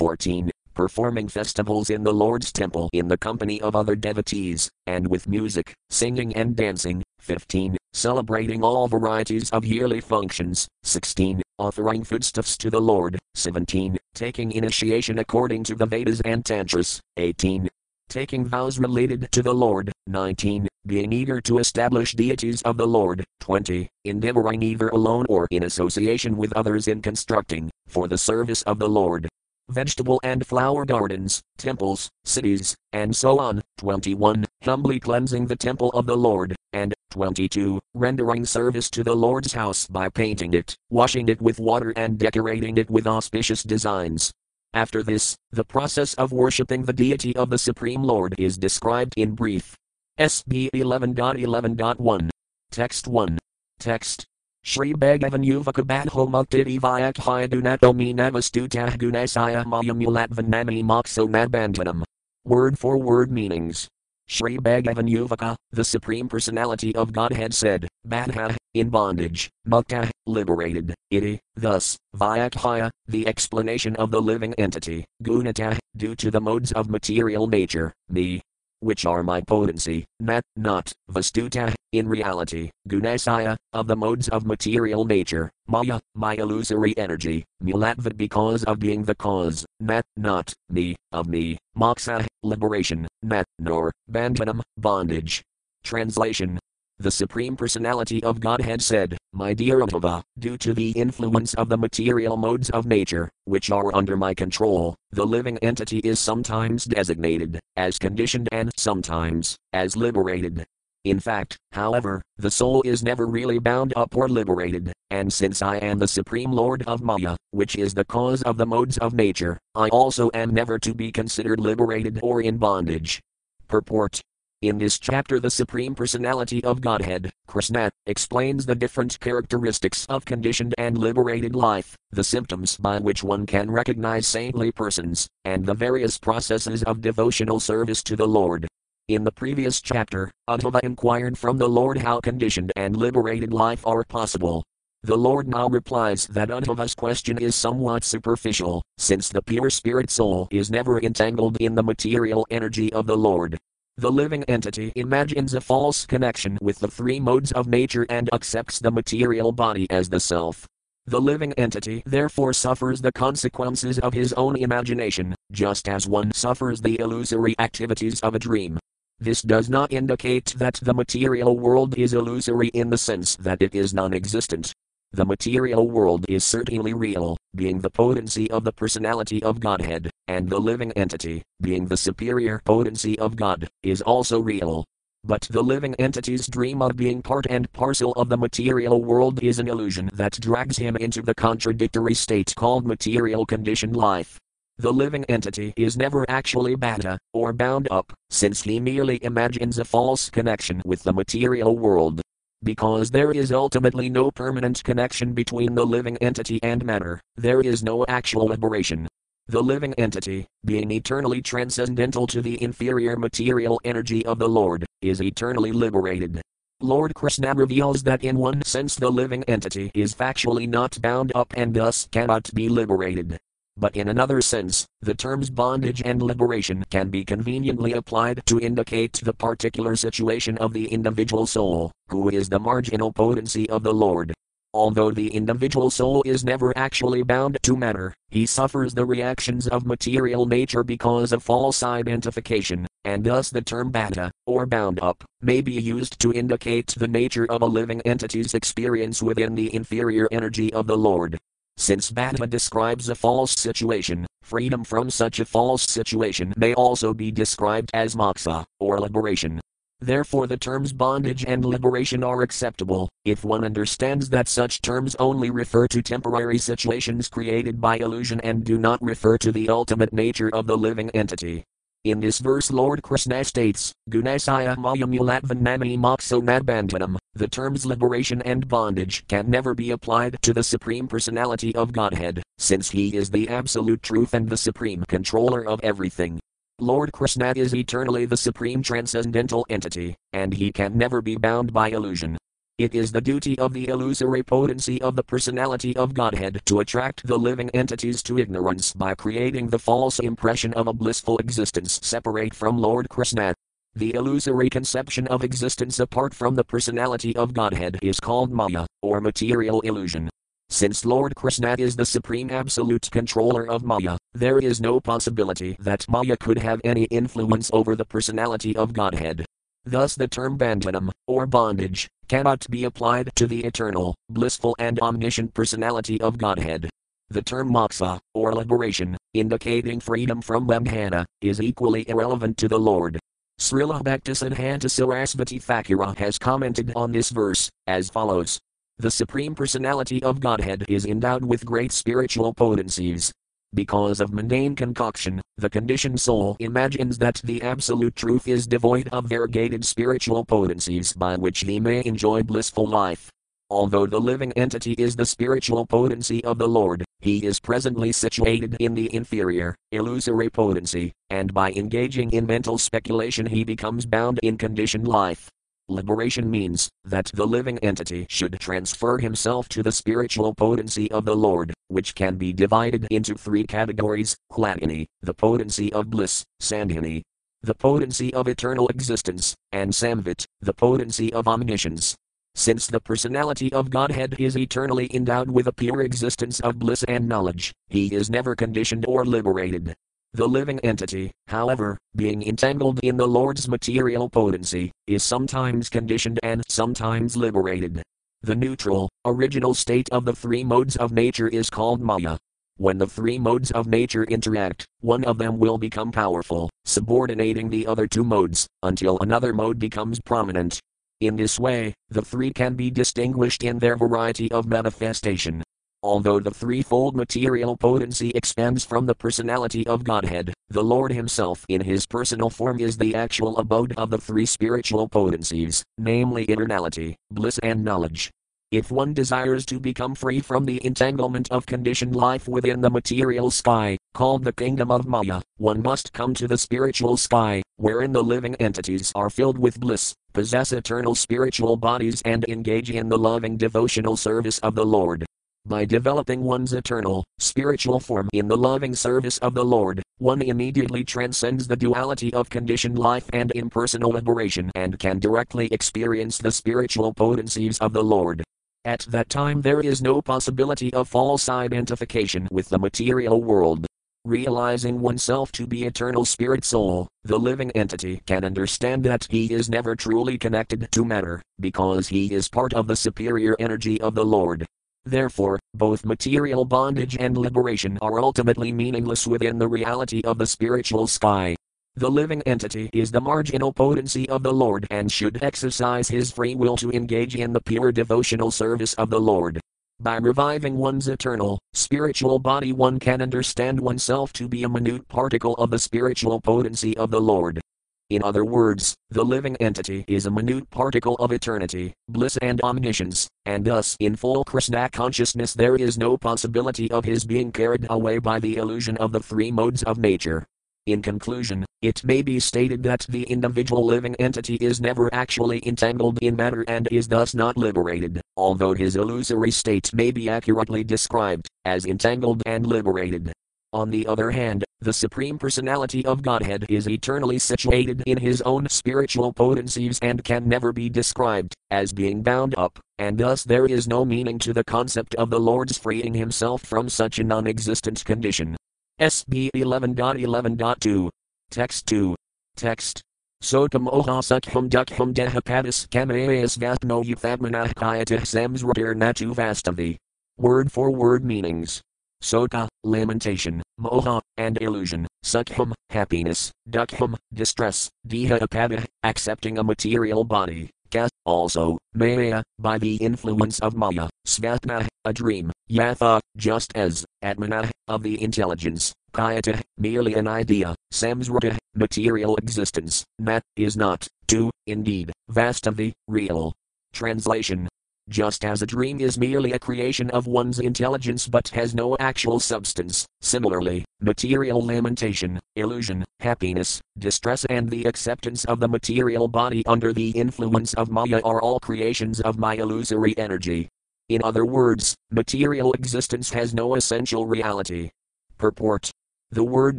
14. Performing festivals in the Lord's temple in the company of other devotees, and with music, singing, and dancing. 15. Celebrating all varieties of yearly functions. 16. Offering foodstuffs to the Lord. 17. Taking initiation according to the Vedas and Tantras. 18 taking vows related to the Lord. 19. Being eager to establish deities of the Lord. 20. Endeavoring either alone or in association with others in constructing, for the service of the Lord, vegetable and flower gardens, temples, cities, and so on. 21. Humbly cleansing the temple of the Lord. And 22. Rendering service to the Lord's house by painting it, washing it with water, and decorating it with auspicious designs. After this, the process of worshipping the deity of the Supreme Lord is described in brief. SB 11.11.1. Text 1. Text. Shri Bhagavan Yuvaka Badho Muktiti Vyak Hyadunato Navastutah Gunasaya Mayamulatvanami Mokso Nabantanam. Word for word meanings. Shri Bhagavan Yuvaka, the Supreme Personality of Godhead said, Badha, in bondage, Mukta, liberated, Iti, thus, Vyakhya, the explanation of the living entity, Gunata, due to the modes of material nature, me, which are my potency, nat, not, vastuta, in reality, gunasaya, of the modes of material nature, maya, my illusory energy, mulatvat because of being the cause, nat, not, me, of me, moksha, liberation, nat, nor, bandhanam, bondage. Translation the Supreme Personality of Godhead said, My dear Uddhava, due to the influence of the material modes of nature, which are under my control, the living entity is sometimes designated as conditioned and sometimes as liberated. In fact, however, the soul is never really bound up or liberated, and since I am the Supreme Lord of Maya, which is the cause of the modes of nature, I also am never to be considered liberated or in bondage. Purport in this chapter, the Supreme Personality of Godhead, Krishna, explains the different characteristics of conditioned and liberated life, the symptoms by which one can recognize saintly persons, and the various processes of devotional service to the Lord. In the previous chapter, Uddhava inquired from the Lord how conditioned and liberated life are possible. The Lord now replies that Uddhava's question is somewhat superficial, since the pure spirit soul is never entangled in the material energy of the Lord. The living entity imagines a false connection with the three modes of nature and accepts the material body as the self. The living entity therefore suffers the consequences of his own imagination, just as one suffers the illusory activities of a dream. This does not indicate that the material world is illusory in the sense that it is non existent. The material world is certainly real, being the potency of the personality of Godhead, and the living entity, being the superior potency of God, is also real. But the living entity's dream of being part and parcel of the material world is an illusion that drags him into the contradictory state called material conditioned life. The living entity is never actually bata, uh, or bound up, since he merely imagines a false connection with the material world because there is ultimately no permanent connection between the living entity and matter, there is no actual liberation. The living entity, being eternally transcendental to the inferior material energy of the Lord, is eternally liberated. Lord Krishna reveals that in one sense the living entity is factually not bound up and thus cannot be liberated but in another sense, the terms bondage and liberation can be conveniently applied to indicate the particular situation of the individual soul, who is the marginal potency of the Lord. Although the individual soul is never actually bound to matter, he suffers the reactions of material nature because of false identification, and thus the term bata, or bound up, may be used to indicate the nature of a living entity's experience within the inferior energy of the Lord. Since Bhava describes a false situation, freedom from such a false situation may also be described as moksha, or liberation. Therefore, the terms bondage and liberation are acceptable, if one understands that such terms only refer to temporary situations created by illusion and do not refer to the ultimate nature of the living entity. In this verse, Lord Krishna states, Gunasaya Mayamulatvanami Mokso Nadbandhanam, the terms liberation and bondage can never be applied to the Supreme Personality of Godhead, since He is the Absolute Truth and the Supreme Controller of everything. Lord Krishna is eternally the Supreme Transcendental Entity, and He can never be bound by illusion. It is the duty of the illusory potency of the personality of Godhead to attract the living entities to ignorance by creating the false impression of a blissful existence separate from Lord Krishna. The illusory conception of existence apart from the personality of Godhead is called Maya, or material illusion. Since Lord Krishna is the supreme absolute controller of Maya, there is no possibility that Maya could have any influence over the personality of Godhead. Thus, the term bandhanam, or bondage, cannot be applied to the eternal, blissful, and omniscient personality of Godhead. The term moksha, or liberation, indicating freedom from bandhana, is equally irrelevant to the Lord. Srila Bhaktisiddhanta Sarasvati Thakura has commented on this verse, as follows The Supreme Personality of Godhead is endowed with great spiritual potencies, because of mundane concoction, the conditioned soul imagines that the absolute truth is devoid of variegated spiritual potencies by which he may enjoy blissful life. Although the living entity is the spiritual potency of the Lord, he is presently situated in the inferior, illusory potency, and by engaging in mental speculation he becomes bound in conditioned life. Liberation means that the living entity should transfer himself to the spiritual potency of the Lord, which can be divided into three categories Hladini, the potency of bliss, Sandhini, the potency of eternal existence, and Samvit, the potency of omniscience. Since the personality of Godhead is eternally endowed with a pure existence of bliss and knowledge, he is never conditioned or liberated. The living entity, however, being entangled in the Lord's material potency, is sometimes conditioned and sometimes liberated. The neutral, original state of the three modes of nature is called Maya. When the three modes of nature interact, one of them will become powerful, subordinating the other two modes, until another mode becomes prominent. In this way, the three can be distinguished in their variety of manifestation. Although the threefold material potency expands from the personality of Godhead, the Lord Himself in His personal form is the actual abode of the three spiritual potencies, namely eternality, bliss, and knowledge. If one desires to become free from the entanglement of conditioned life within the material sky, called the kingdom of Maya, one must come to the spiritual sky, wherein the living entities are filled with bliss, possess eternal spiritual bodies, and engage in the loving devotional service of the Lord. By developing one's eternal, spiritual form in the loving service of the Lord, one immediately transcends the duality of conditioned life and impersonal liberation and can directly experience the spiritual potencies of the Lord. At that time, there is no possibility of false identification with the material world. Realizing oneself to be eternal spirit soul, the living entity can understand that he is never truly connected to matter, because he is part of the superior energy of the Lord. Therefore, both material bondage and liberation are ultimately meaningless within the reality of the spiritual sky. The living entity is the marginal potency of the Lord and should exercise his free will to engage in the pure devotional service of the Lord. By reviving one's eternal, spiritual body, one can understand oneself to be a minute particle of the spiritual potency of the Lord. In other words, the living entity is a minute particle of eternity, bliss, and omniscience, and thus in full Krishna consciousness there is no possibility of his being carried away by the illusion of the three modes of nature. In conclusion, it may be stated that the individual living entity is never actually entangled in matter and is thus not liberated, although his illusory state may be accurately described as entangled and liberated. On the other hand, the Supreme Personality of Godhead is eternally situated in his own spiritual potencies and can never be described as being bound up, and thus there is no meaning to the concept of the Lord's freeing himself from such a non existent condition. SB 11.11.2. Text 2. Text. Sokam oha sukham dukham dehapatis kamayas vatno yuthabmanah kayatih samsratir natu vastavi. Word for word meanings. Soka, lamentation, moha, and illusion, sukham, happiness, dukham, distress, diha apada, accepting a material body, ka, also, maya, by the influence of maya, svatna, a dream, yatha, just as, atmana, of the intelligence, kayata, merely an idea, samsrata, material existence, nat, is not, to, indeed, vast of the, real. Translation just as a dream is merely a creation of one's intelligence but has no actual substance. Similarly, material lamentation, illusion, happiness, distress, and the acceptance of the material body under the influence of Maya are all creations of my illusory energy. In other words, material existence has no essential reality. Purport the word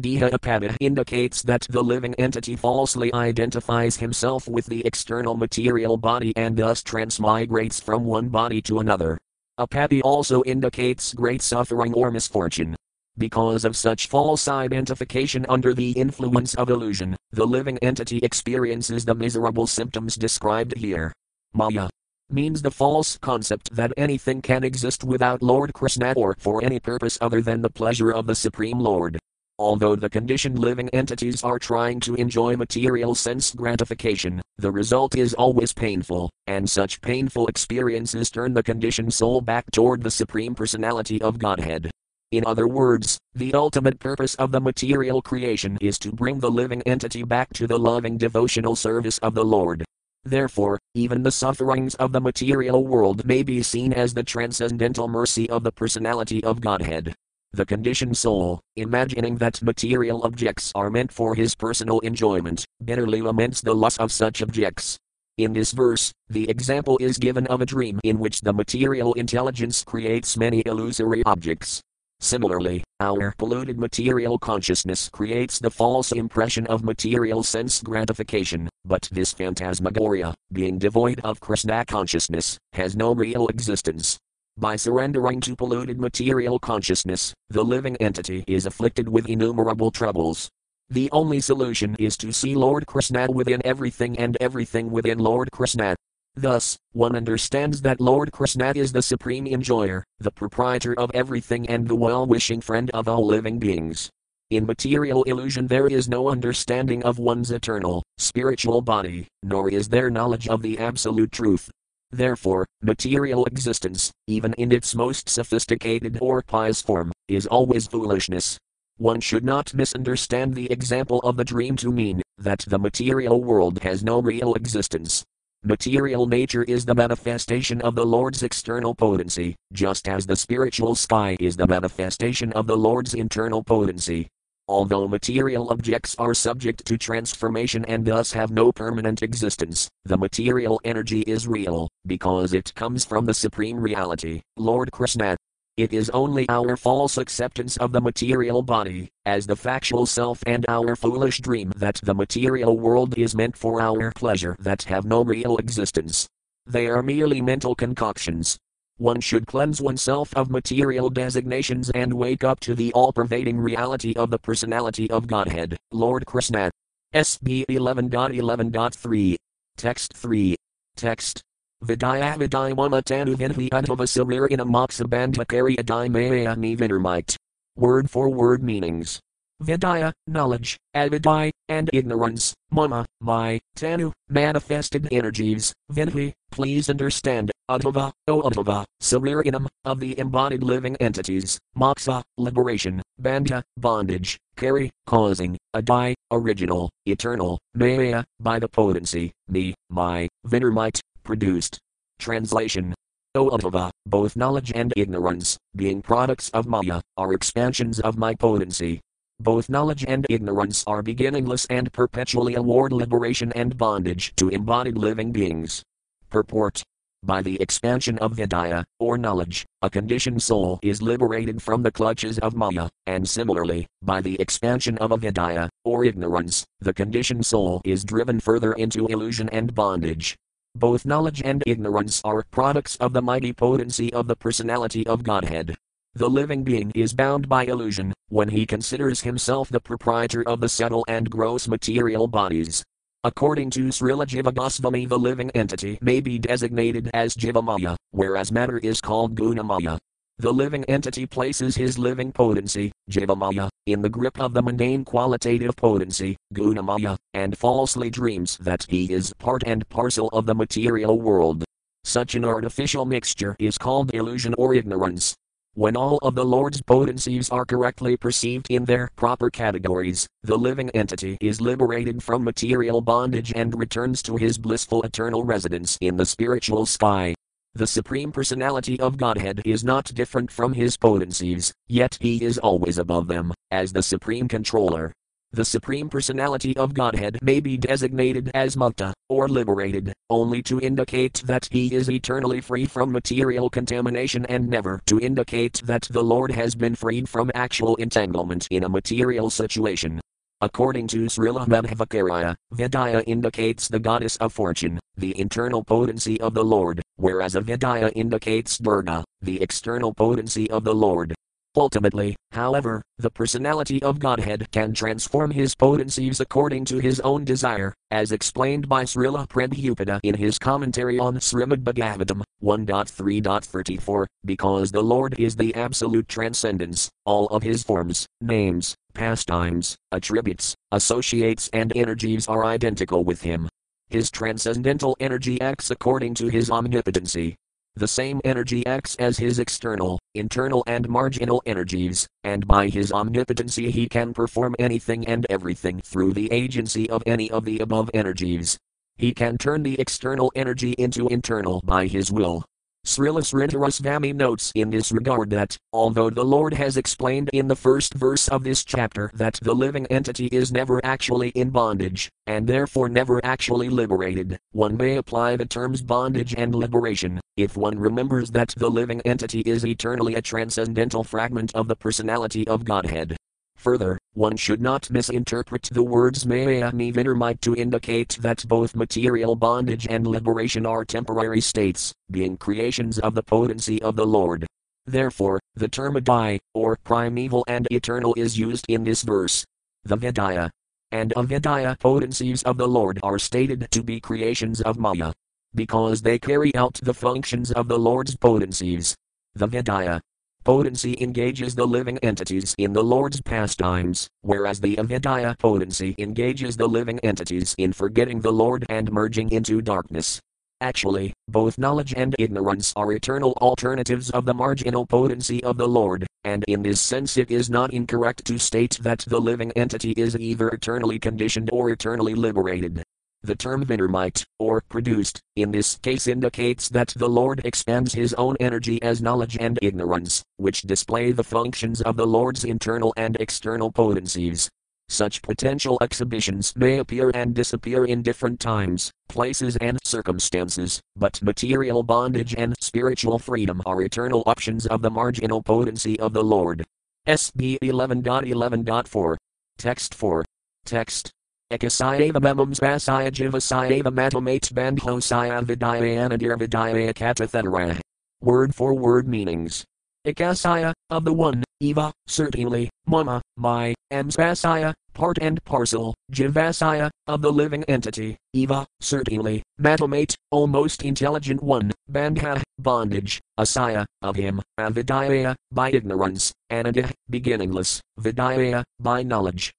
Dehapada indicates that the living entity falsely identifies himself with the external material body and thus transmigrates from one body to another. Apada also indicates great suffering or misfortune. Because of such false identification under the influence of illusion, the living entity experiences the miserable symptoms described here. Maya means the false concept that anything can exist without Lord Krishna or for any purpose other than the pleasure of the Supreme Lord. Although the conditioned living entities are trying to enjoy material sense gratification, the result is always painful, and such painful experiences turn the conditioned soul back toward the Supreme Personality of Godhead. In other words, the ultimate purpose of the material creation is to bring the living entity back to the loving devotional service of the Lord. Therefore, even the sufferings of the material world may be seen as the transcendental mercy of the personality of Godhead. The conditioned soul, imagining that material objects are meant for his personal enjoyment, bitterly laments the loss of such objects. In this verse, the example is given of a dream in which the material intelligence creates many illusory objects. Similarly, our polluted material consciousness creates the false impression of material sense gratification, but this phantasmagoria, being devoid of Krishna consciousness, has no real existence. By surrendering to polluted material consciousness, the living entity is afflicted with innumerable troubles. The only solution is to see Lord Krishna within everything and everything within Lord Krishna. Thus, one understands that Lord Krishna is the supreme enjoyer, the proprietor of everything, and the well wishing friend of all living beings. In material illusion, there is no understanding of one's eternal, spiritual body, nor is there knowledge of the absolute truth. Therefore, material existence, even in its most sophisticated or pious form, is always foolishness. One should not misunderstand the example of the dream to mean that the material world has no real existence. Material nature is the manifestation of the Lord's external potency, just as the spiritual sky is the manifestation of the Lord's internal potency. Although material objects are subject to transformation and thus have no permanent existence, the material energy is real, because it comes from the Supreme Reality, Lord Krishna. It is only our false acceptance of the material body, as the factual self, and our foolish dream that the material world is meant for our pleasure that have no real existence. They are merely mental concoctions, one should cleanse oneself of material designations and wake up to the all pervading reality of the personality of Godhead, Lord Krishna. SB 11.11.3. Text 3. Text. Vidya Vidya Wamatanu Vinhi Uddhava Saririna Moksa Bandhakari Adai Maya Vinermite. Word for word meanings. Vidya, knowledge, avidai, and ignorance, mama, my, tanu, manifested energies, vinhi, please understand, Uddhava, O Uddhava, Saririnam, of the embodied living entities, moksha, liberation, bandha, bondage, kari, causing, adai, original, eternal, maya, by the potency, me, my, vinarmite, produced. Translation. O Uddhava, both knowledge and ignorance, being products of Maya, are expansions of my potency, both knowledge and ignorance are beginningless and perpetually award liberation and bondage to embodied living beings. Purport by the expansion of Vidya, or knowledge, a conditioned soul is liberated from the clutches of Maya, and similarly, by the expansion of Avidya, or ignorance, the conditioned soul is driven further into illusion and bondage. Both knowledge and ignorance are products of the mighty potency of the personality of Godhead. The living being is bound by illusion, when he considers himself the proprietor of the subtle and gross material bodies. According to Srila Jiva Goswami, the living entity may be designated as Jivamaya, whereas matter is called Gunamaya. The living entity places his living potency, Jivamaya, in the grip of the mundane qualitative potency, Gunamaya, and falsely dreams that he is part and parcel of the material world. Such an artificial mixture is called illusion or ignorance. When all of the Lord's potencies are correctly perceived in their proper categories, the living entity is liberated from material bondage and returns to his blissful eternal residence in the spiritual sky. The Supreme Personality of Godhead is not different from his potencies, yet he is always above them, as the Supreme Controller. The Supreme Personality of Godhead may be designated as Mukta, or liberated, only to indicate that he is eternally free from material contamination and never to indicate that the Lord has been freed from actual entanglement in a material situation. According to Srila Madhvacarya, Vidya indicates the goddess of fortune, the internal potency of the Lord, whereas Avidya indicates Durga, the external potency of the Lord. Ultimately, however, the personality of Godhead can transform his potencies according to his own desire, as explained by Srila Prabhupada in his commentary on Srimad Bhagavatam 1.3.34, because the Lord is the absolute transcendence, all of his forms, names, pastimes, attributes, associates, and energies are identical with him. His transcendental energy acts according to his omnipotency, the same energy acts as his external, internal, and marginal energies, and by his omnipotency he can perform anything and everything through the agency of any of the above energies. He can turn the external energy into internal by his will, Srila Srinivasvami notes in this regard that, although the Lord has explained in the first verse of this chapter that the living entity is never actually in bondage, and therefore never actually liberated, one may apply the terms bondage and liberation, if one remembers that the living entity is eternally a transcendental fragment of the personality of Godhead. Further, one should not misinterpret the words Maya Nivinarmite to indicate that both material bondage and liberation are temporary states, being creations of the potency of the Lord. Therefore, the term Adi, or primeval and eternal, is used in this verse. The Vidya and Avidya potencies of the Lord are stated to be creations of Maya. Because they carry out the functions of the Lord's potencies. The Vidya potency engages the living entities in the Lord's pastimes, whereas the avidya potency engages the living entities in forgetting the Lord and merging into darkness. Actually, both knowledge and ignorance are eternal alternatives of the marginal potency of the Lord, and in this sense it is not incorrect to state that the living entity is either eternally conditioned or eternally liberated. The term vinirmite, or produced, in this case indicates that the Lord expands his own energy as knowledge and ignorance, which display the functions of the Lord's internal and external potencies. Such potential exhibitions may appear and disappear in different times, places, and circumstances, but material bondage and spiritual freedom are eternal options of the marginal potency of the Lord. SB 11.11.4. Text 4. Text Ekasayava spasaya jivasayava matomate bandhosaya vidaya anadir vidaya katathetara. Word for word meanings. Ekasaya, of the one, Eva, certainly, Mama, my, am spasaya, part and parcel, Jivasaya, of the living entity, Eva, certainly, Matomate, almost intelligent one, Bandha, bondage, Asaya, of him, Avidaya, by ignorance, Anadih, beginningless, Vidaya, by knowledge,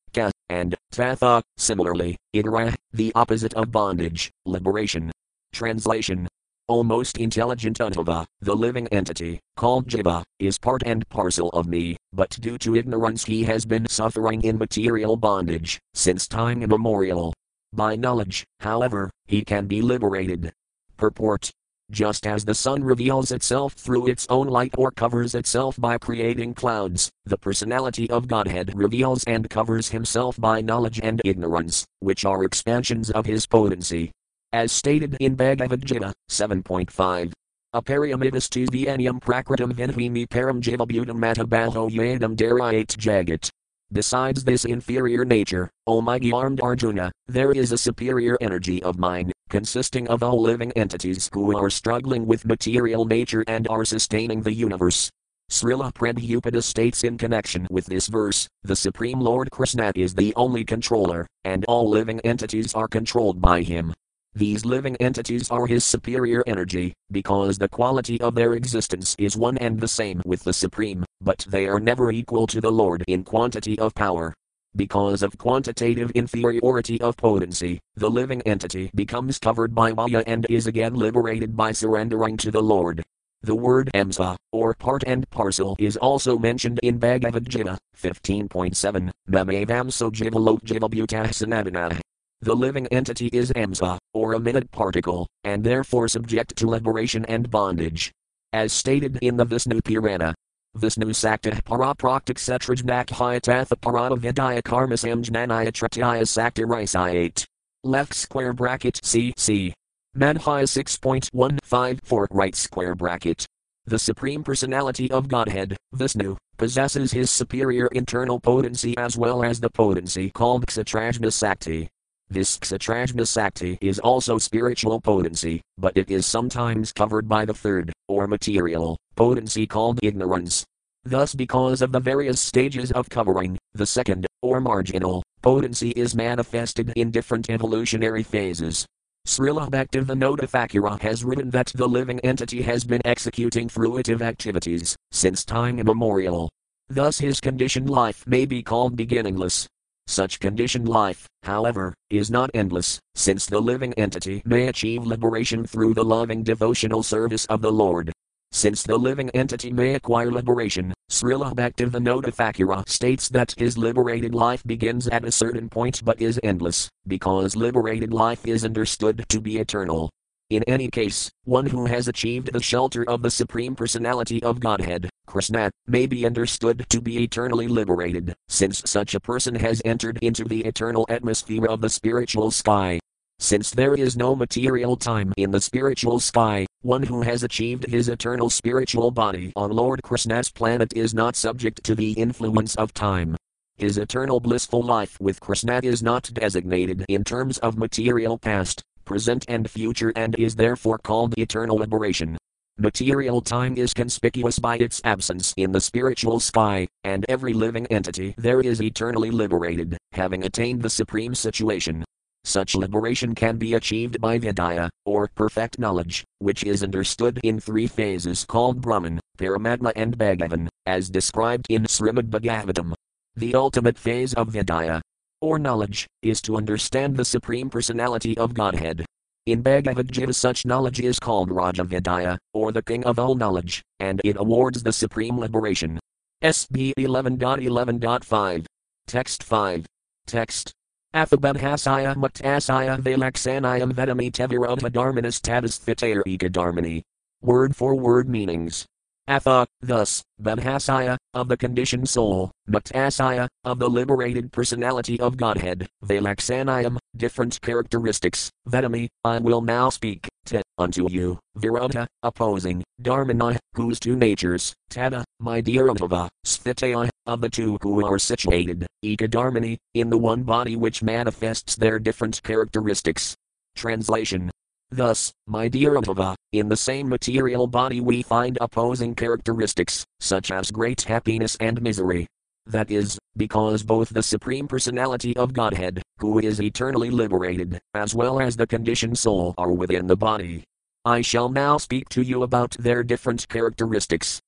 and tatha, similarly, idra, the opposite of bondage, liberation. Translation Almost intelligent Uddhava, the living entity, called Jiva, is part and parcel of me, but due to ignorance he has been suffering in material bondage, since time immemorial. By knowledge, however, he can be liberated. Purport just as the sun reveals itself through its own light or covers itself by creating clouds, the personality of Godhead reveals and covers himself by knowledge and ignorance, which are expansions of his potency. As stated in Bhagavad Gita 7.5. Apariyamidastu vienyam prakritam vinhimi param jivabutam matabaho yadam darayat jagat. Besides this inferior nature, O mighty armed Arjuna, there is a superior energy of mind, consisting of all living entities who are struggling with material nature and are sustaining the universe. Srila Prabhupada states in connection with this verse the Supreme Lord Krishna is the only controller, and all living entities are controlled by him. These living entities are his superior energy, because the quality of their existence is one and the same with the Supreme, but they are never equal to the Lord in quantity of power. Because of quantitative inferiority of potency, the living entity becomes covered by Maya and is again liberated by surrendering to the Lord. The word amsa, or part and parcel, is also mentioned in Bhagavad Gita 15.7, Mamavamso jivalok the living entity is amsa, or a minute particle, and therefore subject to liberation and bondage. As stated in the Vishnu Purana, Vishnu Sakta Parapraktik Setrajnak Hyatatha Parana Vidya Karmasam Jnanaya Tritya Sakta Risayate. Left square bracket CC. Madhya 6.154 right square bracket. The Supreme Personality of Godhead, Vishnu, possesses his superior internal potency as well as the potency called Ksetrajna Sakti. This Ksetrajna Sakti is also spiritual potency, but it is sometimes covered by the third, or material, potency called ignorance. Thus, because of the various stages of covering, the second, or marginal, potency is manifested in different evolutionary phases. Srila Bhaktivinoda Thakura has written that the living entity has been executing fruitive activities since time immemorial. Thus, his conditioned life may be called beginningless. Such conditioned life, however, is not endless, since the living entity may achieve liberation through the loving devotional service of the Lord. Since the living entity may acquire liberation, Srila Bhaktivinoda Thakura states that his liberated life begins at a certain point but is endless, because liberated life is understood to be eternal. In any case, one who has achieved the shelter of the Supreme Personality of Godhead, Krishna, may be understood to be eternally liberated, since such a person has entered into the eternal atmosphere of the spiritual sky. Since there is no material time in the spiritual sky, one who has achieved his eternal spiritual body on Lord Krishna's planet is not subject to the influence of time. His eternal blissful life with Krishna is not designated in terms of material past, present, and future and is therefore called eternal liberation. Material time is conspicuous by its absence in the spiritual sky, and every living entity there is eternally liberated, having attained the supreme situation. Such liberation can be achieved by Vidya, or perfect knowledge, which is understood in three phases called Brahman, Paramatma, and Bhagavan, as described in Srimad Bhagavatam. The ultimate phase of Vidya, or knowledge, is to understand the Supreme Personality of Godhead. In Bhagavad Gita, such knowledge is called Raja Vidya, or the King of all knowledge, and it awards the supreme liberation. SB 11.11.5. Text 5. Text. Athabadhasaya Muktasaya Valaksanayam Vedami Tevirota Dharmanis Tadasthitair Eka Dharmani. Word for word meanings. Atha, thus, Badhasaya, of the conditioned soul, Muktasaya, of the liberated personality of Godhead, Valaksanayam, different characteristics, Vedami, I will now speak, to, unto you, Viroda, opposing, Dharmana, whose two natures, Tada, my dear Uddhava, Sthitaya, of the two who are situated, Ekadharmani, in the one body which manifests their different characteristics. Translation Thus, my dear Uddhava, in the same material body we find opposing characteristics, such as great happiness and misery. That is, because both the Supreme Personality of Godhead, who is eternally liberated, as well as the conditioned soul are within the body. I shall now speak to you about their different characteristics.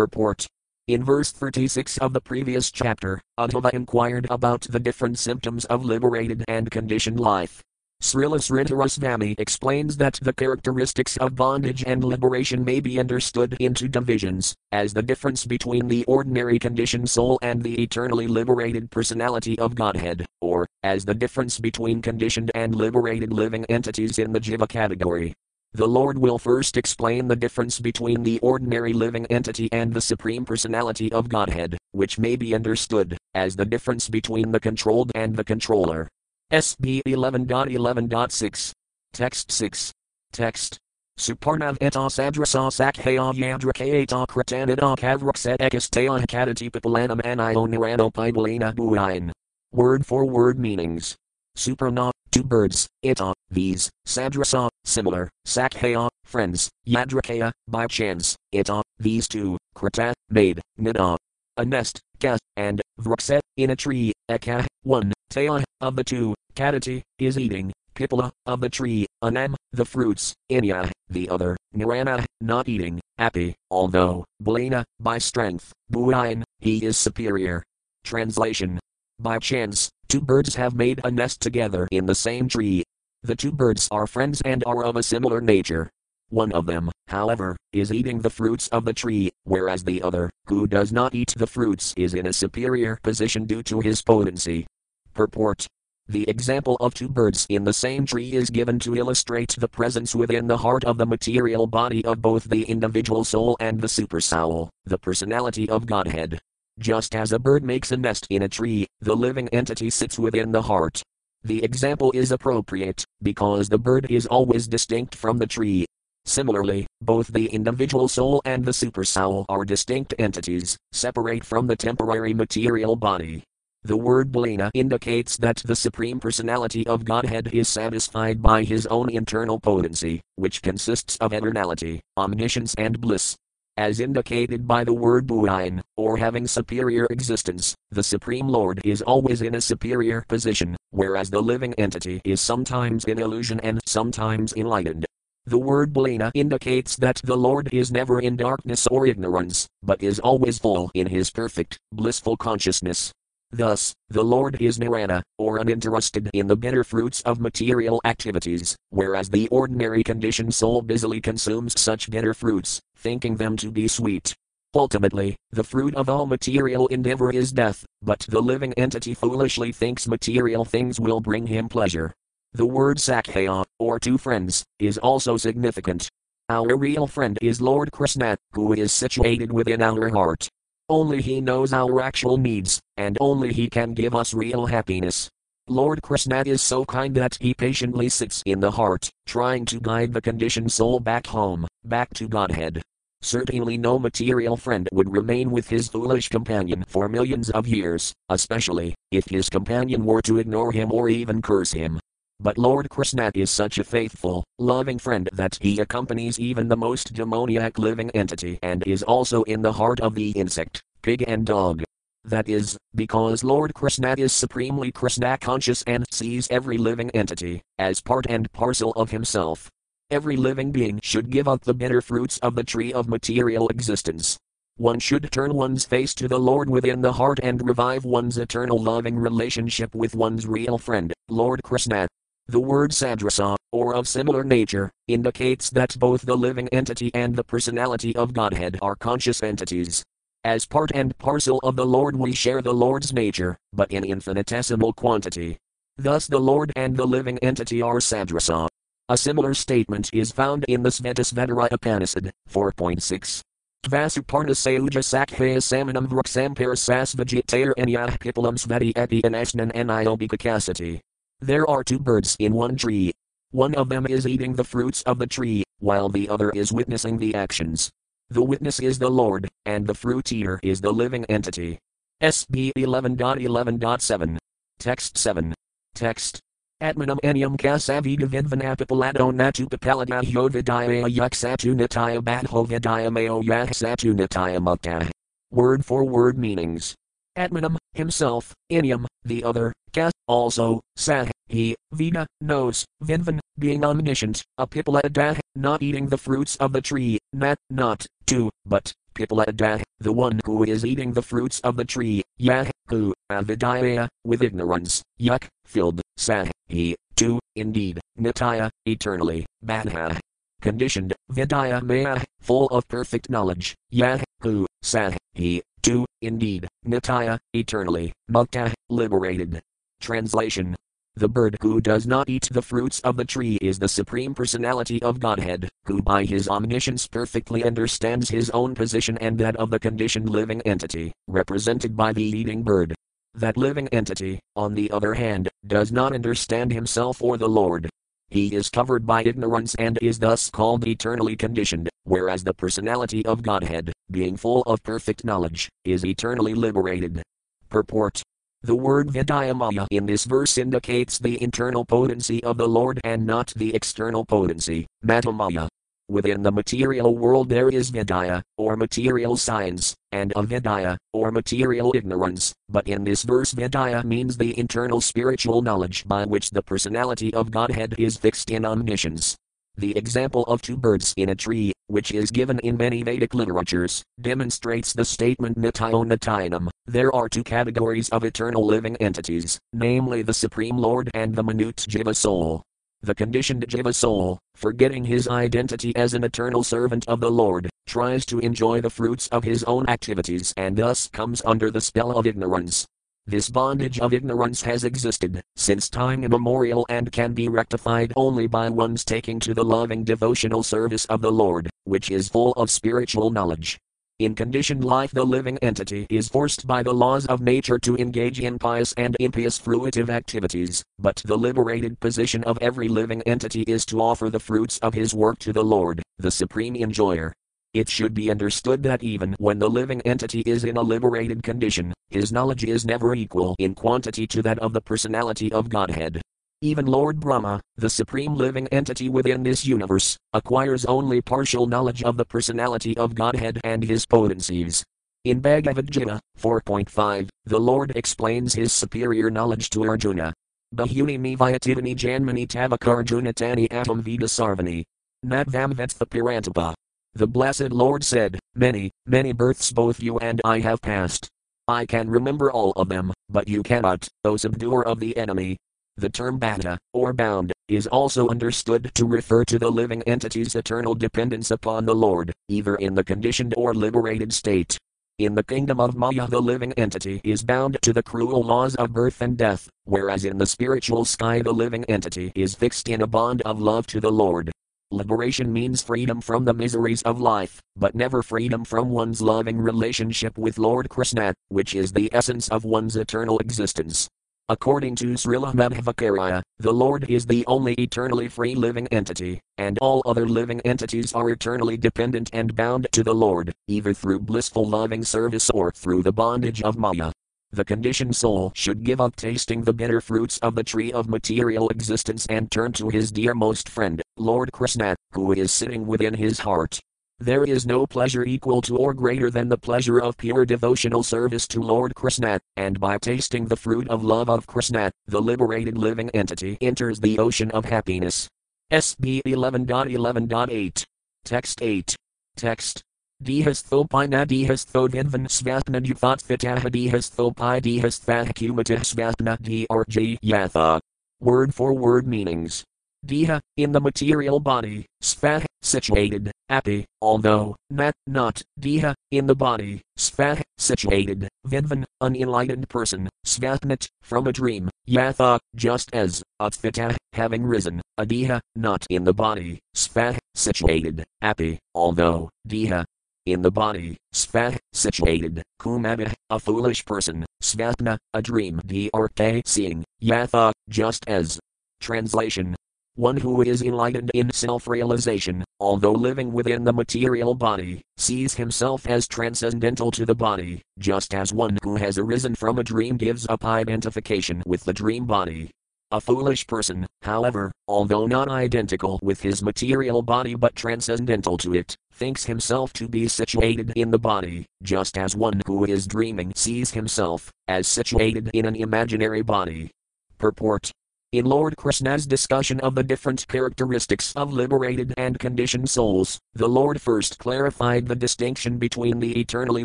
Purport in verse 36 of the previous chapter, Uddhava inquired about the different symptoms of liberated and conditioned life. Srila Sridharasvami explains that the characteristics of bondage and liberation may be understood in two divisions, as the difference between the ordinary conditioned soul and the eternally liberated personality of Godhead, or, as the difference between conditioned and liberated living entities in the Jiva category. The Lord will first explain the difference between the ordinary living entity and the Supreme Personality of Godhead, which may be understood as the difference between the controlled and the controller. SB 11.11.6. Text 6. Text. Suparnav etas adrasa sakhaya yadrakayata kratanida kavrakset ekastaya hakadati pipalanam anio nirano pibalina buain. Word for word meanings. Suparna, two birds, ita, uh, these, sadrasa, similar, sakhaya, friends, yadrakaya, by chance, ita, uh, these two, krata, made, nida, a nest, ka, and, vrakset, in a tree, eka, one, taya, of the two, Kadati, is eating, Pipala, of the tree, Anam, the fruits, Inya, the other, Nirana, not eating, Api, although, Balina, by strength, Buain, he is superior. Translation By chance, two birds have made a nest together in the same tree. The two birds are friends and are of a similar nature. One of them, however, is eating the fruits of the tree, whereas the other, who does not eat the fruits, is in a superior position due to his potency. Purport The example of two birds in the same tree is given to illustrate the presence within the heart of the material body of both the individual soul and the supersoul, the personality of Godhead. Just as a bird makes a nest in a tree, the living entity sits within the heart. The example is appropriate, because the bird is always distinct from the tree, Similarly, both the individual soul and the supersoul are distinct entities, separate from the temporary material body. The word Balina indicates that the Supreme Personality of Godhead is satisfied by his own internal potency, which consists of eternality, omniscience, and bliss. As indicated by the word Buin, or having superior existence, the Supreme Lord is always in a superior position, whereas the living entity is sometimes in illusion and sometimes enlightened. The word Balina indicates that the Lord is never in darkness or ignorance, but is always full in his perfect, blissful consciousness. Thus, the Lord is nirvana, or uninterested in the bitter fruits of material activities, whereas the ordinary conditioned soul busily consumes such bitter fruits, thinking them to be sweet. Ultimately, the fruit of all material endeavor is death, but the living entity foolishly thinks material things will bring him pleasure. The word Sakhya, or two friends, is also significant. Our real friend is Lord Krishna, who is situated within our heart. Only He knows our actual needs, and only He can give us real happiness. Lord Krishna is so kind that He patiently sits in the heart, trying to guide the conditioned soul back home, back to Godhead. Certainly, no material friend would remain with his foolish companion for millions of years, especially if his companion were to ignore him or even curse him. But Lord Krishna is such a faithful, loving friend that he accompanies even the most demoniac living entity and is also in the heart of the insect, pig, and dog. That is, because Lord Krishna is supremely Krishna conscious and sees every living entity as part and parcel of himself. Every living being should give up the bitter fruits of the tree of material existence. One should turn one's face to the Lord within the heart and revive one's eternal loving relationship with one's real friend, Lord Krishna. The word sadrasa, or of similar nature, indicates that both the living entity and the personality of Godhead are conscious entities. As part and parcel of the Lord, we share the Lord's nature, but in infinitesimal quantity. Thus, the Lord and the living entity are sadrasa. A similar statement is found in the Svetasvatara Upanishad, 4.6. Vasuparna Sauja Sakhaya Samanam Vruxampar Sasvajitair Anyah Pipalam Sveti Epi Anashnan Aniobikakasati. There are two birds in one tree. One of them is eating the fruits of the tree, while the other is witnessing the actions. The witness is the Lord, and the fruit eater is the living entity. SB 11.11.7. Text 7. Text. Atmanam enyam kasaviga vidvanapipalado natupapalada yovidaya yuksatu nitaya badhovidaya mayo yahsatu nitaya mukta. Word for word meanings. Atmanam, himself, Inyam, the other, Kas, also, Sah, he, Veda, knows, Vinvan, being omniscient, a Apipalada, not eating the fruits of the tree, Nat, not, to, but, Pipalada, the one who is eating the fruits of the tree, Yah, who, Avidaya, with ignorance, Yuk, filled, Sah, he, to, indeed, Nitya, eternally, Badha. Conditioned, Vidya Maya, full of perfect knowledge, Yah, who, Sah, he, to, indeed, Nitya, eternally, Mukta, liberated. Translation The bird who does not eat the fruits of the tree is the Supreme Personality of Godhead, who by his omniscience perfectly understands his own position and that of the conditioned living entity, represented by the eating bird. That living entity, on the other hand, does not understand himself or the Lord, he is covered by ignorance and is thus called eternally conditioned, whereas the personality of Godhead, being full of perfect knowledge, is eternally liberated. Purport the word Vidyamaya in this verse indicates the internal potency of the Lord and not the external potency, Matamaya. Within the material world there is vidya, or material science, and avidya, or material ignorance, but in this verse vidya means the internal spiritual knowledge by which the personality of Godhead is fixed in omniscience. The example of two birds in a tree, which is given in many Vedic literatures, demonstrates the statement Nityo Nityanam. There are two categories of eternal living entities, namely the Supreme Lord and the minute Jiva soul. The conditioned Jiva soul, forgetting his identity as an eternal servant of the Lord, tries to enjoy the fruits of his own activities and thus comes under the spell of ignorance. This bondage of ignorance has existed since time immemorial and can be rectified only by one's taking to the loving devotional service of the Lord, which is full of spiritual knowledge. In conditioned life, the living entity is forced by the laws of nature to engage in pious and impious fruitive activities, but the liberated position of every living entity is to offer the fruits of his work to the Lord, the supreme enjoyer. It should be understood that even when the living entity is in a liberated condition, his knowledge is never equal in quantity to that of the personality of Godhead. Even Lord Brahma, the supreme living entity within this universe, acquires only partial knowledge of the personality of Godhead and his potencies. In Bhagavad Gita 4.5, the Lord explains his superior knowledge to Arjuna. Bahuni mi vyativani janmani tavakarjuna tani atam vida sarvani. Natvam vetstha pirantapa. The blessed Lord said, Many, many births both you and I have passed. I can remember all of them, but you cannot, O subduer of the enemy, the term baddha, or bound, is also understood to refer to the living entity's eternal dependence upon the Lord, either in the conditioned or liberated state. In the kingdom of Maya, the living entity is bound to the cruel laws of birth and death, whereas in the spiritual sky, the living entity is fixed in a bond of love to the Lord. Liberation means freedom from the miseries of life, but never freedom from one's loving relationship with Lord Krishna, which is the essence of one's eternal existence. According to Srila Madhvacarya, the Lord is the only eternally free living entity, and all other living entities are eternally dependent and bound to the Lord, either through blissful loving service or through the bondage of Maya. The conditioned soul should give up tasting the bitter fruits of the tree of material existence and turn to his dearmost friend, Lord Krishna, who is sitting within his heart. There is no pleasure equal to or greater than the pleasure of pure devotional service to Lord Krishna, and by tasting the fruit of love of Krishna, the liberated living entity enters the ocean of happiness. SB 11.11.8. Text 8. Text. Dihasthopai dihasthodvinvan svapna duphatfitaha dihasthopai dihasthvahakumatah svapna drg yatha. Word for word meanings. Diha, in the material body, Svah, situated, Api, although, Nat, not, Diha, in the body, Svah, situated, Vidvan, an enlightened person, Svapnat, from a dream, Yatha, just as, Utfita, having risen, Adiha, not in the body, Svah, situated, Api, although, Diha, in the body, Svah, situated, Kumabah, a foolish person, Svapna, a dream, Drk, seeing, Yatha, just as. Translation one who is enlightened in self realization, although living within the material body, sees himself as transcendental to the body, just as one who has arisen from a dream gives up identification with the dream body. A foolish person, however, although not identical with his material body but transcendental to it, thinks himself to be situated in the body, just as one who is dreaming sees himself as situated in an imaginary body. Purport in Lord Krishna's discussion of the different characteristics of liberated and conditioned souls, the Lord first clarified the distinction between the eternally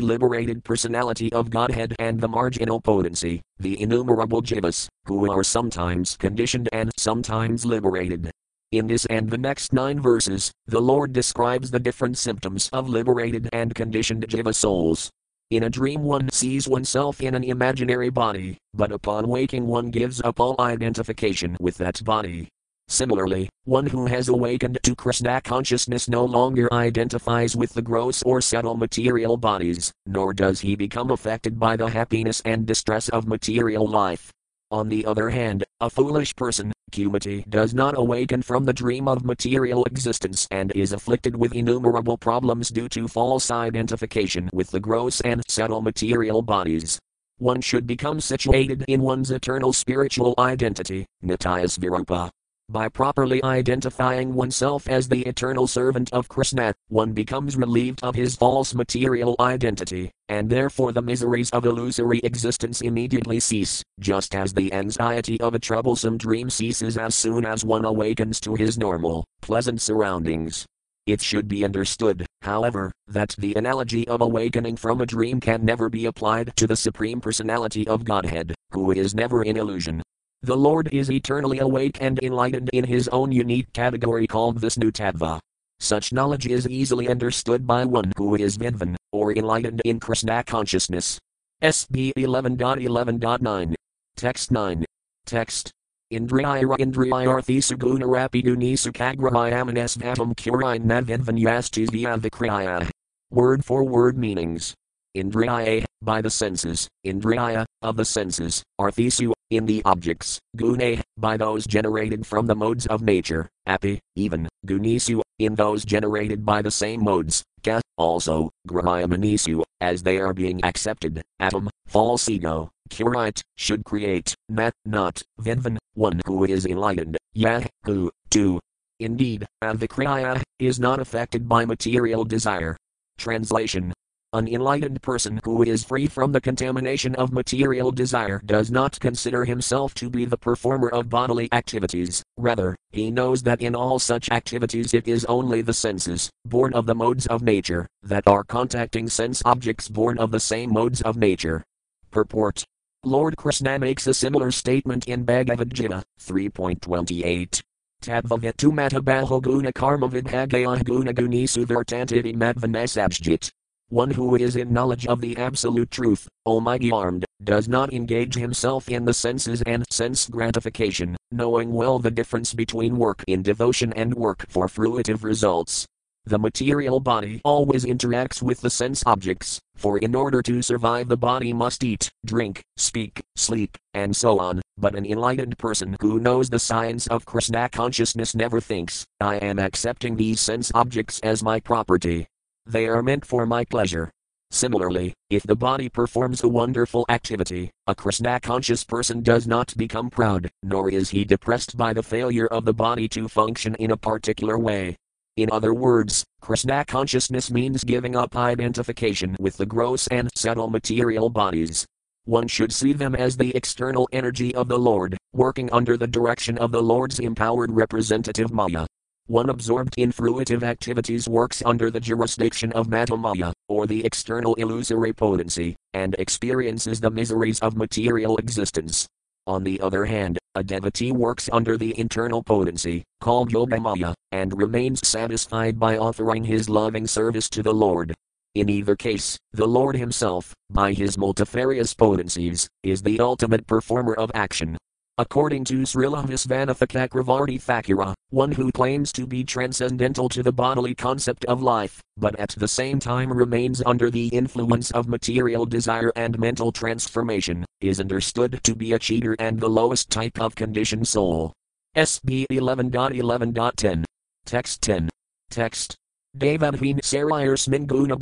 liberated personality of Godhead and the marginal potency, the innumerable jivas, who are sometimes conditioned and sometimes liberated. In this and the next nine verses, the Lord describes the different symptoms of liberated and conditioned jiva souls, in a dream, one sees oneself in an imaginary body, but upon waking, one gives up all identification with that body. Similarly, one who has awakened to Krishna consciousness no longer identifies with the gross or subtle material bodies, nor does he become affected by the happiness and distress of material life. On the other hand, a foolish person, Kumati, does not awaken from the dream of material existence and is afflicted with innumerable problems due to false identification with the gross and subtle material bodies. One should become situated in one's eternal spiritual identity, Virupa, by properly identifying oneself as the eternal servant of Krishna, one becomes relieved of his false material identity, and therefore the miseries of illusory existence immediately cease, just as the anxiety of a troublesome dream ceases as soon as one awakens to his normal, pleasant surroundings. It should be understood, however, that the analogy of awakening from a dream can never be applied to the Supreme Personality of Godhead, who is never in illusion, the Lord is eternally awake and enlightened in his own unique category called Vishnutattva. Such knowledge is easily understood by one who is Vidvan, or enlightened in Krishna consciousness. SB 11.11.9. Text 9. Text. Indriyara Indriyarthi Suguna Rapiduni Sukagrahayamanes Vatam Kurine Navidvanyastis Vyavakriya. Word for word meanings. Indriya, by the senses, Indriya, of the senses, Arthisu, in the objects, Gune, by those generated from the modes of nature, Api, even, Gunisu, in those generated by the same modes, Ka, also, Grahayamanisu, as they are being accepted, Atom, false ego, Curite, should create, Nat, not, Vidvan, one who is enlightened, Yah, who, two. Indeed, Avikriya, is not affected by material desire. Translation an enlightened person who is free from the contamination of material desire does not consider himself to be the performer of bodily activities, rather, he knows that in all such activities it is only the senses, born of the modes of nature, that are contacting sense objects born of the same modes of nature. Purport Lord Krishna makes a similar statement in Bhagavad Gita 3.28. Tadvavitu matabaho guna karma vidhagaya guna guni suvartantiti matvanasabjit. One who is in knowledge of the absolute truth, almighty armed, does not engage himself in the senses and sense gratification, knowing well the difference between work in devotion and work for fruitive results. The material body always interacts with the sense objects, for in order to survive, the body must eat, drink, speak, sleep, and so on. But an enlightened person who knows the science of Krishna consciousness never thinks, I am accepting these sense objects as my property. They are meant for my pleasure. Similarly, if the body performs a wonderful activity, a Krishna conscious person does not become proud, nor is he depressed by the failure of the body to function in a particular way. In other words, Krishna consciousness means giving up identification with the gross and subtle material bodies. One should see them as the external energy of the Lord, working under the direction of the Lord's empowered representative Maya. One absorbed in fruitive activities works under the jurisdiction of Mahamaya, or the external illusory potency, and experiences the miseries of material existence. On the other hand, a devotee works under the internal potency, called Yogamaya, and remains satisfied by offering his loving service to the Lord. In either case, the Lord Himself, by His multifarious potencies, is the ultimate performer of action, According to Srila Visvanatha Cakravarti Thakura, one who claims to be transcendental to the bodily concept of life, but at the same time remains under the influence of material desire and mental transformation, is understood to be a cheater and the lowest type of conditioned soul. SB 11.11.10. Text 10. Text. Devadheen Sarayar Sminguna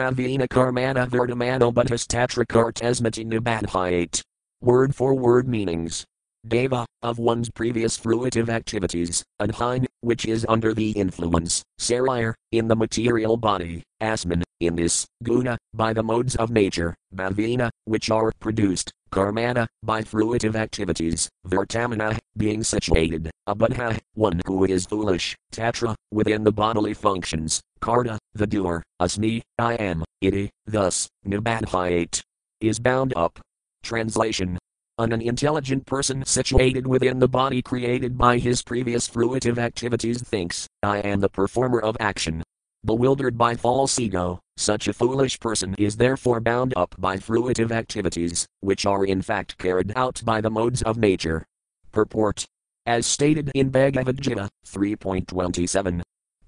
Karmana Verdamano Buddhas Tatrakartasmati Nibadhyate. Word for word meanings. Deva, of one's previous fruitive activities, Adhine, which is under the influence, Sarir, in the material body, Asman, in this, Guna, by the modes of nature, Bhavina, which are produced, Karmana, by fruitive activities, Vartamana, being situated, Abadha, one who is foolish, Tatra, within the bodily functions, Karta, the doer, Asmi, I am, iti, thus, Nibadhyate, is bound up. Translation an intelligent person situated within the body created by his previous fruitive activities thinks, I am the performer of action. Bewildered by false ego, such a foolish person is therefore bound up by fruitive activities, which are in fact carried out by the modes of nature. Purport. As stated in Bhagavad Gita 3.27.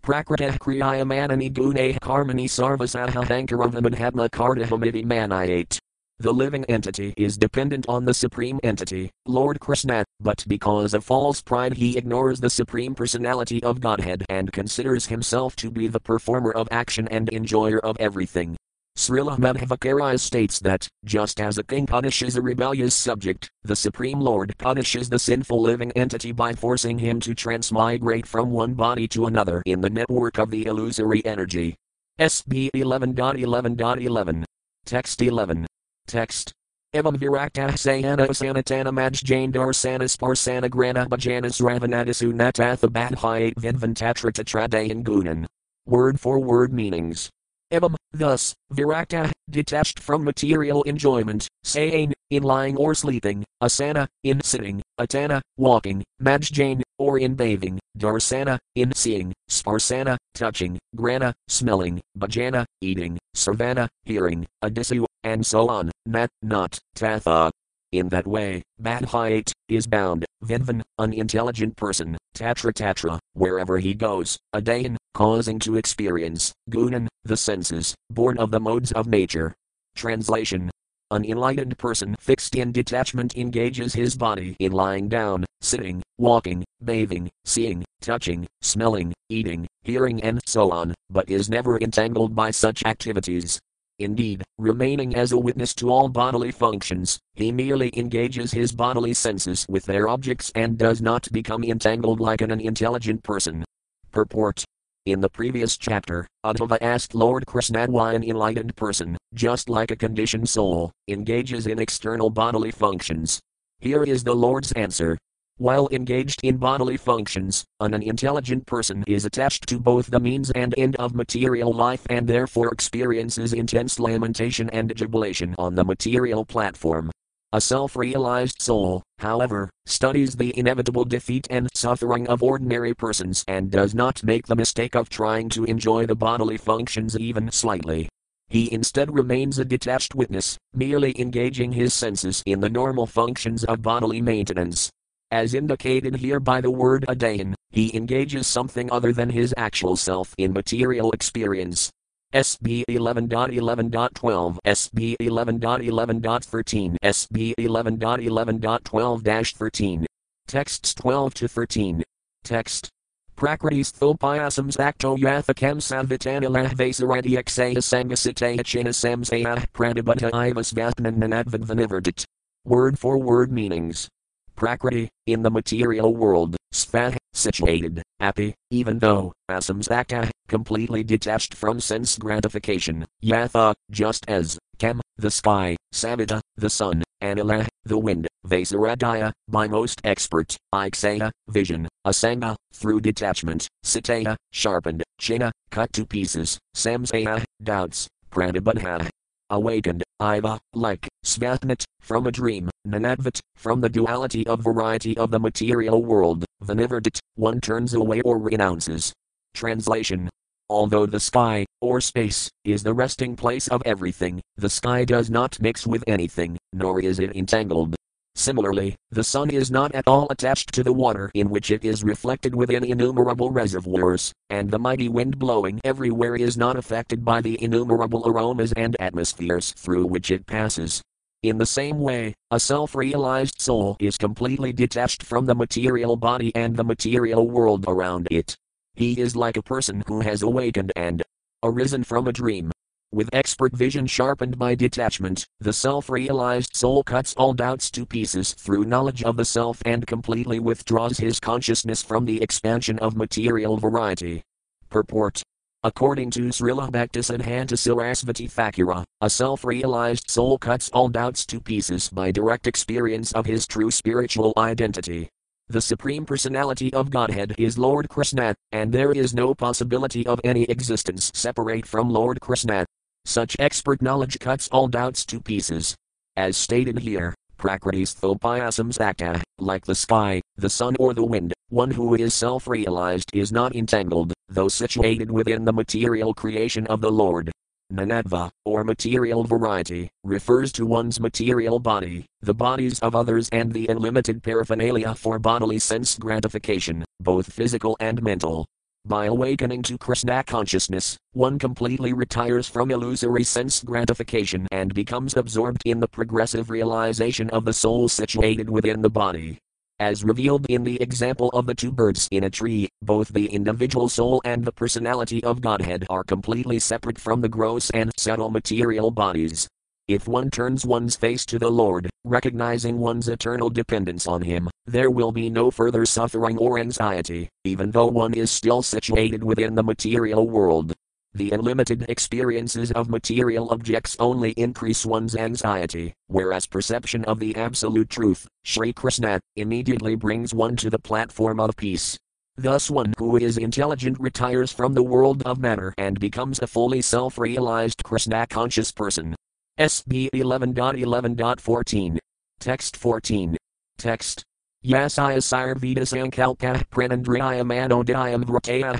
Prakritah kriyaya manani gune karmani sarvasaha hankaravamidhatma kardahamiti manayate. The living entity is dependent on the Supreme Entity, Lord Krishna, but because of false pride he ignores the Supreme Personality of Godhead and considers himself to be the performer of action and enjoyer of everything. Srila Madhvacarya states that, just as a king punishes a rebellious subject, the Supreme Lord punishes the sinful living entity by forcing him to transmigrate from one body to another in the network of the illusory energy. SB 11.11.11. Text 11. Text. Evam virakta sayana sanatana majjane darsanas parsana grana bhajanas ravanadasu natatha badhyate vidvantatra tradayan gunan. Word for word meanings. Evam, thus, virakta, detached from material enjoyment, saying, in lying or sleeping, asana, in sitting, atana, walking, majjane, or in bathing, darsana, in seeing, sparsana, touching, grana, smelling, bhajana, eating, Savannah, hearing, Adisu, and so on, Nat, not, Tatha. In that way, Badhyate is bound, Vidvan, unintelligent person, Tatra Tatra, wherever he goes, Adayan, causing to experience, Gunan, the senses, born of the modes of nature. Translation an enlightened person fixed in detachment engages his body in lying down, sitting, walking, bathing, seeing, touching, smelling, eating, hearing, and so on, but is never entangled by such activities. Indeed, remaining as a witness to all bodily functions, he merely engages his bodily senses with their objects and does not become entangled like an unintelligent person. Purport in the previous chapter, Uddhava asked Lord Krishna why an enlightened person, just like a conditioned soul, engages in external bodily functions. Here is the Lord's answer. While engaged in bodily functions, an intelligent person is attached to both the means and end of material life and therefore experiences intense lamentation and jubilation on the material platform. A self realized soul, however, studies the inevitable defeat and suffering of ordinary persons and does not make the mistake of trying to enjoy the bodily functions even slightly. He instead remains a detached witness, merely engaging his senses in the normal functions of bodily maintenance. As indicated here by the word adayan, he engages something other than his actual self in material experience, SB 11.11.12, SB 11.11.13, SB 11.11.12 13. Texts 12 to 13. Text. Prakritis thopayasam acto yathakam savitanilah vasaradiaksaya sangasitaya chinasamsaya pradibutta ivas vatnan nanadvadvanivardit. Word for word meanings. Prakriti, in the material world, Svaha, situated, happy, even though, asamsakta, completely detached from sense gratification, yatha, just as, kam, the sky, savita, the sun, anila, the wind, vasaradaya, by most expert, iksaya, vision, asanga, through detachment, sitaya, sharpened, china, cut to pieces, samsaya, doubts, pranabadha, awakened, Iva, like, Svapnat, from a dream, Nanadvat, from the duality of variety of the material world, Vanivardit, one turns away or renounces. Translation Although the sky, or space, is the resting place of everything, the sky does not mix with anything, nor is it entangled. Similarly, the sun is not at all attached to the water in which it is reflected within innumerable reservoirs, and the mighty wind blowing everywhere is not affected by the innumerable aromas and atmospheres through which it passes. In the same way, a self realized soul is completely detached from the material body and the material world around it. He is like a person who has awakened and arisen from a dream, with expert vision sharpened by detachment, the self realized soul cuts all doubts to pieces through knowledge of the self and completely withdraws his consciousness from the expansion of material variety. Purport According to Srila Bhaktisiddhanta Sarasvati Thakura, a self realized soul cuts all doubts to pieces by direct experience of his true spiritual identity. The Supreme Personality of Godhead is Lord Krishna, and there is no possibility of any existence separate from Lord Krishna. Such expert knowledge cuts all doubts to pieces. As stated here, Prakritis thopayasam sakta, like the sky, the sun, or the wind, one who is self realized is not entangled, though situated within the material creation of the Lord. Nanadva, or material variety, refers to one's material body, the bodies of others, and the unlimited paraphernalia for bodily sense gratification, both physical and mental. By awakening to Krishna consciousness, one completely retires from illusory sense gratification and becomes absorbed in the progressive realization of the soul situated within the body. As revealed in the example of the two birds in a tree, both the individual soul and the personality of Godhead are completely separate from the gross and subtle material bodies. If one turns one's face to the Lord, recognizing one's eternal dependence on Him, there will be no further suffering or anxiety, even though one is still situated within the material world. The unlimited experiences of material objects only increase one's anxiety, whereas perception of the absolute truth, Sri Krishna, immediately brings one to the platform of peace. Thus, one who is intelligent retires from the world of matter and becomes a fully self realized Krishna conscious person. SB 11.11.14. Text 14. Text Yasaya Sarvita Sankalpa Pranandriya Manodayam Vrataya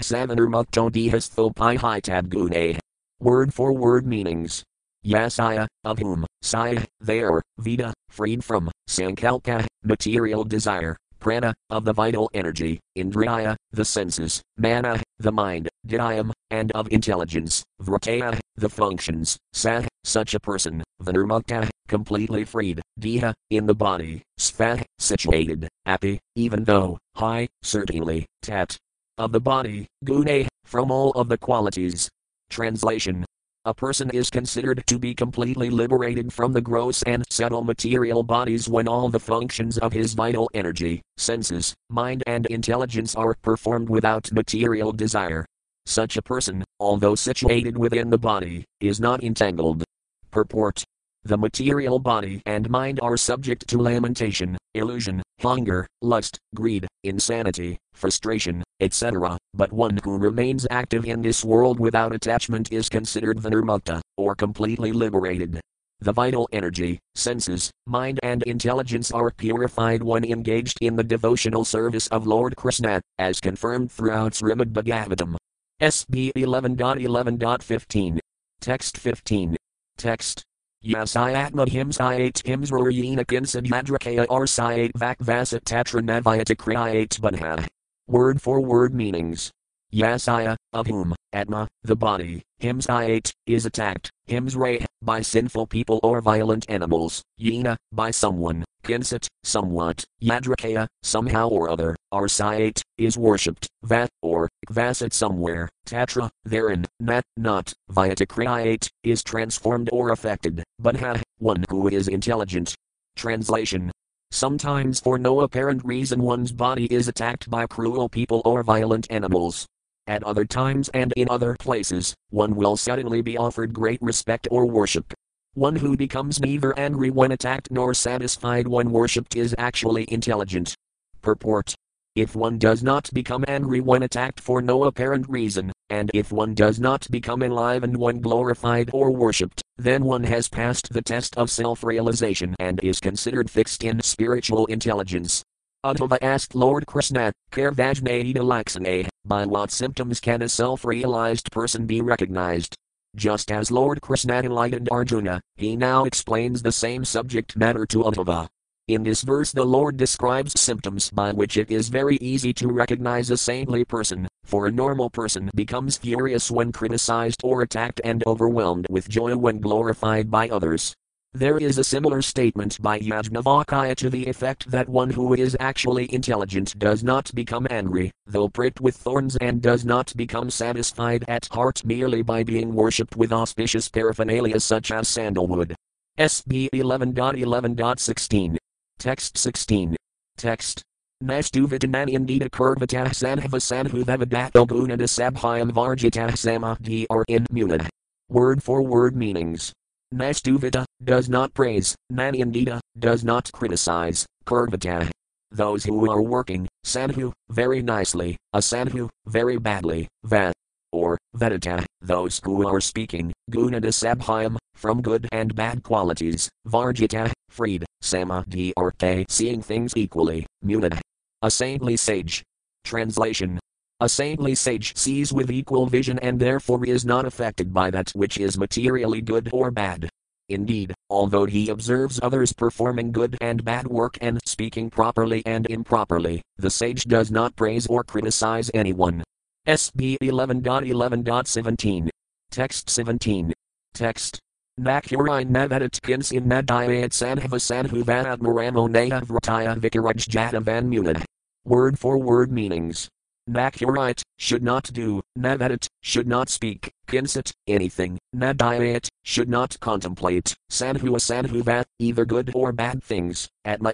Thopai Word for word meanings. Yasaya, uh, of whom, Saya, there, Veda, freed from, Sankalpa, material desire, Prana, of the vital energy, Indriya, the senses, Mana, the mind, Dhyayam, and of intelligence, Vritaya, the functions, Sah, such a person, Vinirmukta, completely freed, Deha, in the body, Sva, situated, Api, even though, high, certainly, Tat, of the body, Gune, from all of the qualities. Translation a person is considered to be completely liberated from the gross and subtle material bodies when all the functions of his vital energy, senses, mind, and intelligence are performed without material desire. Such a person, although situated within the body, is not entangled. Purport the material body and mind are subject to lamentation, illusion, hunger, lust, greed, insanity, frustration, etc., but one who remains active in this world without attachment is considered Vinirmukta, or completely liberated. The vital energy, senses, mind, and intelligence are purified when engaged in the devotional service of Lord Krishna, as confirmed throughout Srimad Bhagavatam. SB 11.11.15. Text 15. Text Yasayatma himsayat himsrurayena kinsadhadrakaya arsayat vakvasat tatranavayatakriyat bunha. Word for word meanings. Yasaya, of whom, Atma, the body, himsayat, is attacked, himsray, by sinful people or violent animals, yena, by someone, kinsat, somewhat, yadrakaya, somehow or other, arsayat, is worshipped, vat, or, vasat somewhere, tatra, therein, nat, not, vyatakriyat, is transformed or affected, but ha, one who is intelligent. Translation. Sometimes, for no apparent reason, one's body is attacked by cruel people or violent animals. At other times and in other places, one will suddenly be offered great respect or worship. One who becomes neither angry when attacked nor satisfied when worshipped is actually intelligent. Purport If one does not become angry when attacked for no apparent reason, and if one does not become enlivened when glorified or worshipped, then one has passed the test of self realization and is considered fixed in spiritual intelligence. Uddhava asked Lord Krishna, Laksane, by what symptoms can a self realized person be recognized? Just as Lord Krishna enlightened Arjuna, he now explains the same subject matter to Uddhava. In this verse, the Lord describes symptoms by which it is very easy to recognize a saintly person, for a normal person becomes furious when criticized or attacked and overwhelmed with joy when glorified by others. There is a similar statement by Yajnavalkya to the effect that one who is actually intelligent does not become angry, though pricked with thorns, and does not become satisfied at heart merely by being worshipped with auspicious paraphernalia such as sandalwood. SB 11.11.16. Text 16. Text. Nastuvitananyandita kurvatah sanhava sanhuvavadato gunada sabhyam varjitah samadhi are in munad. Word for word meanings. Nastuvita, does not praise, Nanyandita, does not criticize, Kurvata. Those who are working, Sanhu, very nicely, a Sanhu, very badly, Va. Or, Vedita, those who are speaking, Gunada Sabhyam, from good and bad qualities, Varjita, freed, Samadhi or K, seeing things equally, Munad. A saintly sage. Translation a saintly sage sees with equal vision and therefore is not affected by that which is materially good or bad. Indeed, although he observes others performing good and bad work and speaking properly and improperly, the sage does not praise or criticize anyone. SB 11.11.17. Text 17. Text. Nakurai Navadatkins in Nadayat Sanhava Sanhuvat Maramo Nahavrataya Vikaraj Jatavan Munad. Word for word meanings. Nakurite, should not do, Navadat, should not speak, kinsit, anything, Nadayat, should not contemplate, Sanhua Sanhuvat, either good or bad things, Atma